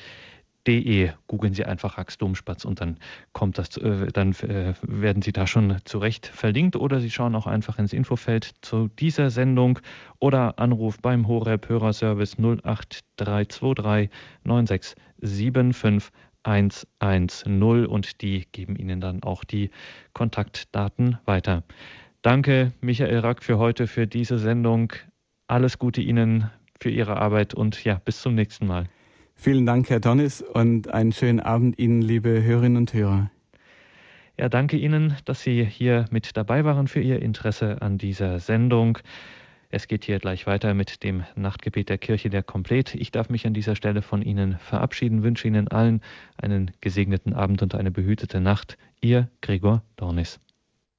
De. Googeln Sie einfach Rax Domspatz und dann kommt das, äh, dann äh, werden Sie da schon zurecht verlinkt oder Sie schauen auch einfach ins Infofeld zu dieser Sendung oder Anruf beim Horeb Hörerservice 08323 9675 110 und die geben Ihnen dann auch die Kontaktdaten weiter. Danke, Michael Rack, für heute, für diese Sendung. Alles Gute Ihnen für Ihre Arbeit und ja, bis zum nächsten Mal. Vielen Dank, Herr Donnis, und einen schönen Abend Ihnen, liebe Hörerinnen und Hörer. Ja, danke Ihnen, dass Sie hier mit dabei waren für Ihr Interesse an dieser Sendung. Es geht hier gleich weiter mit dem Nachtgebet der Kirche der Komplett. Ich darf mich an dieser Stelle von Ihnen verabschieden, wünsche Ihnen allen einen gesegneten Abend und eine behütete Nacht. Ihr Gregor Dornis.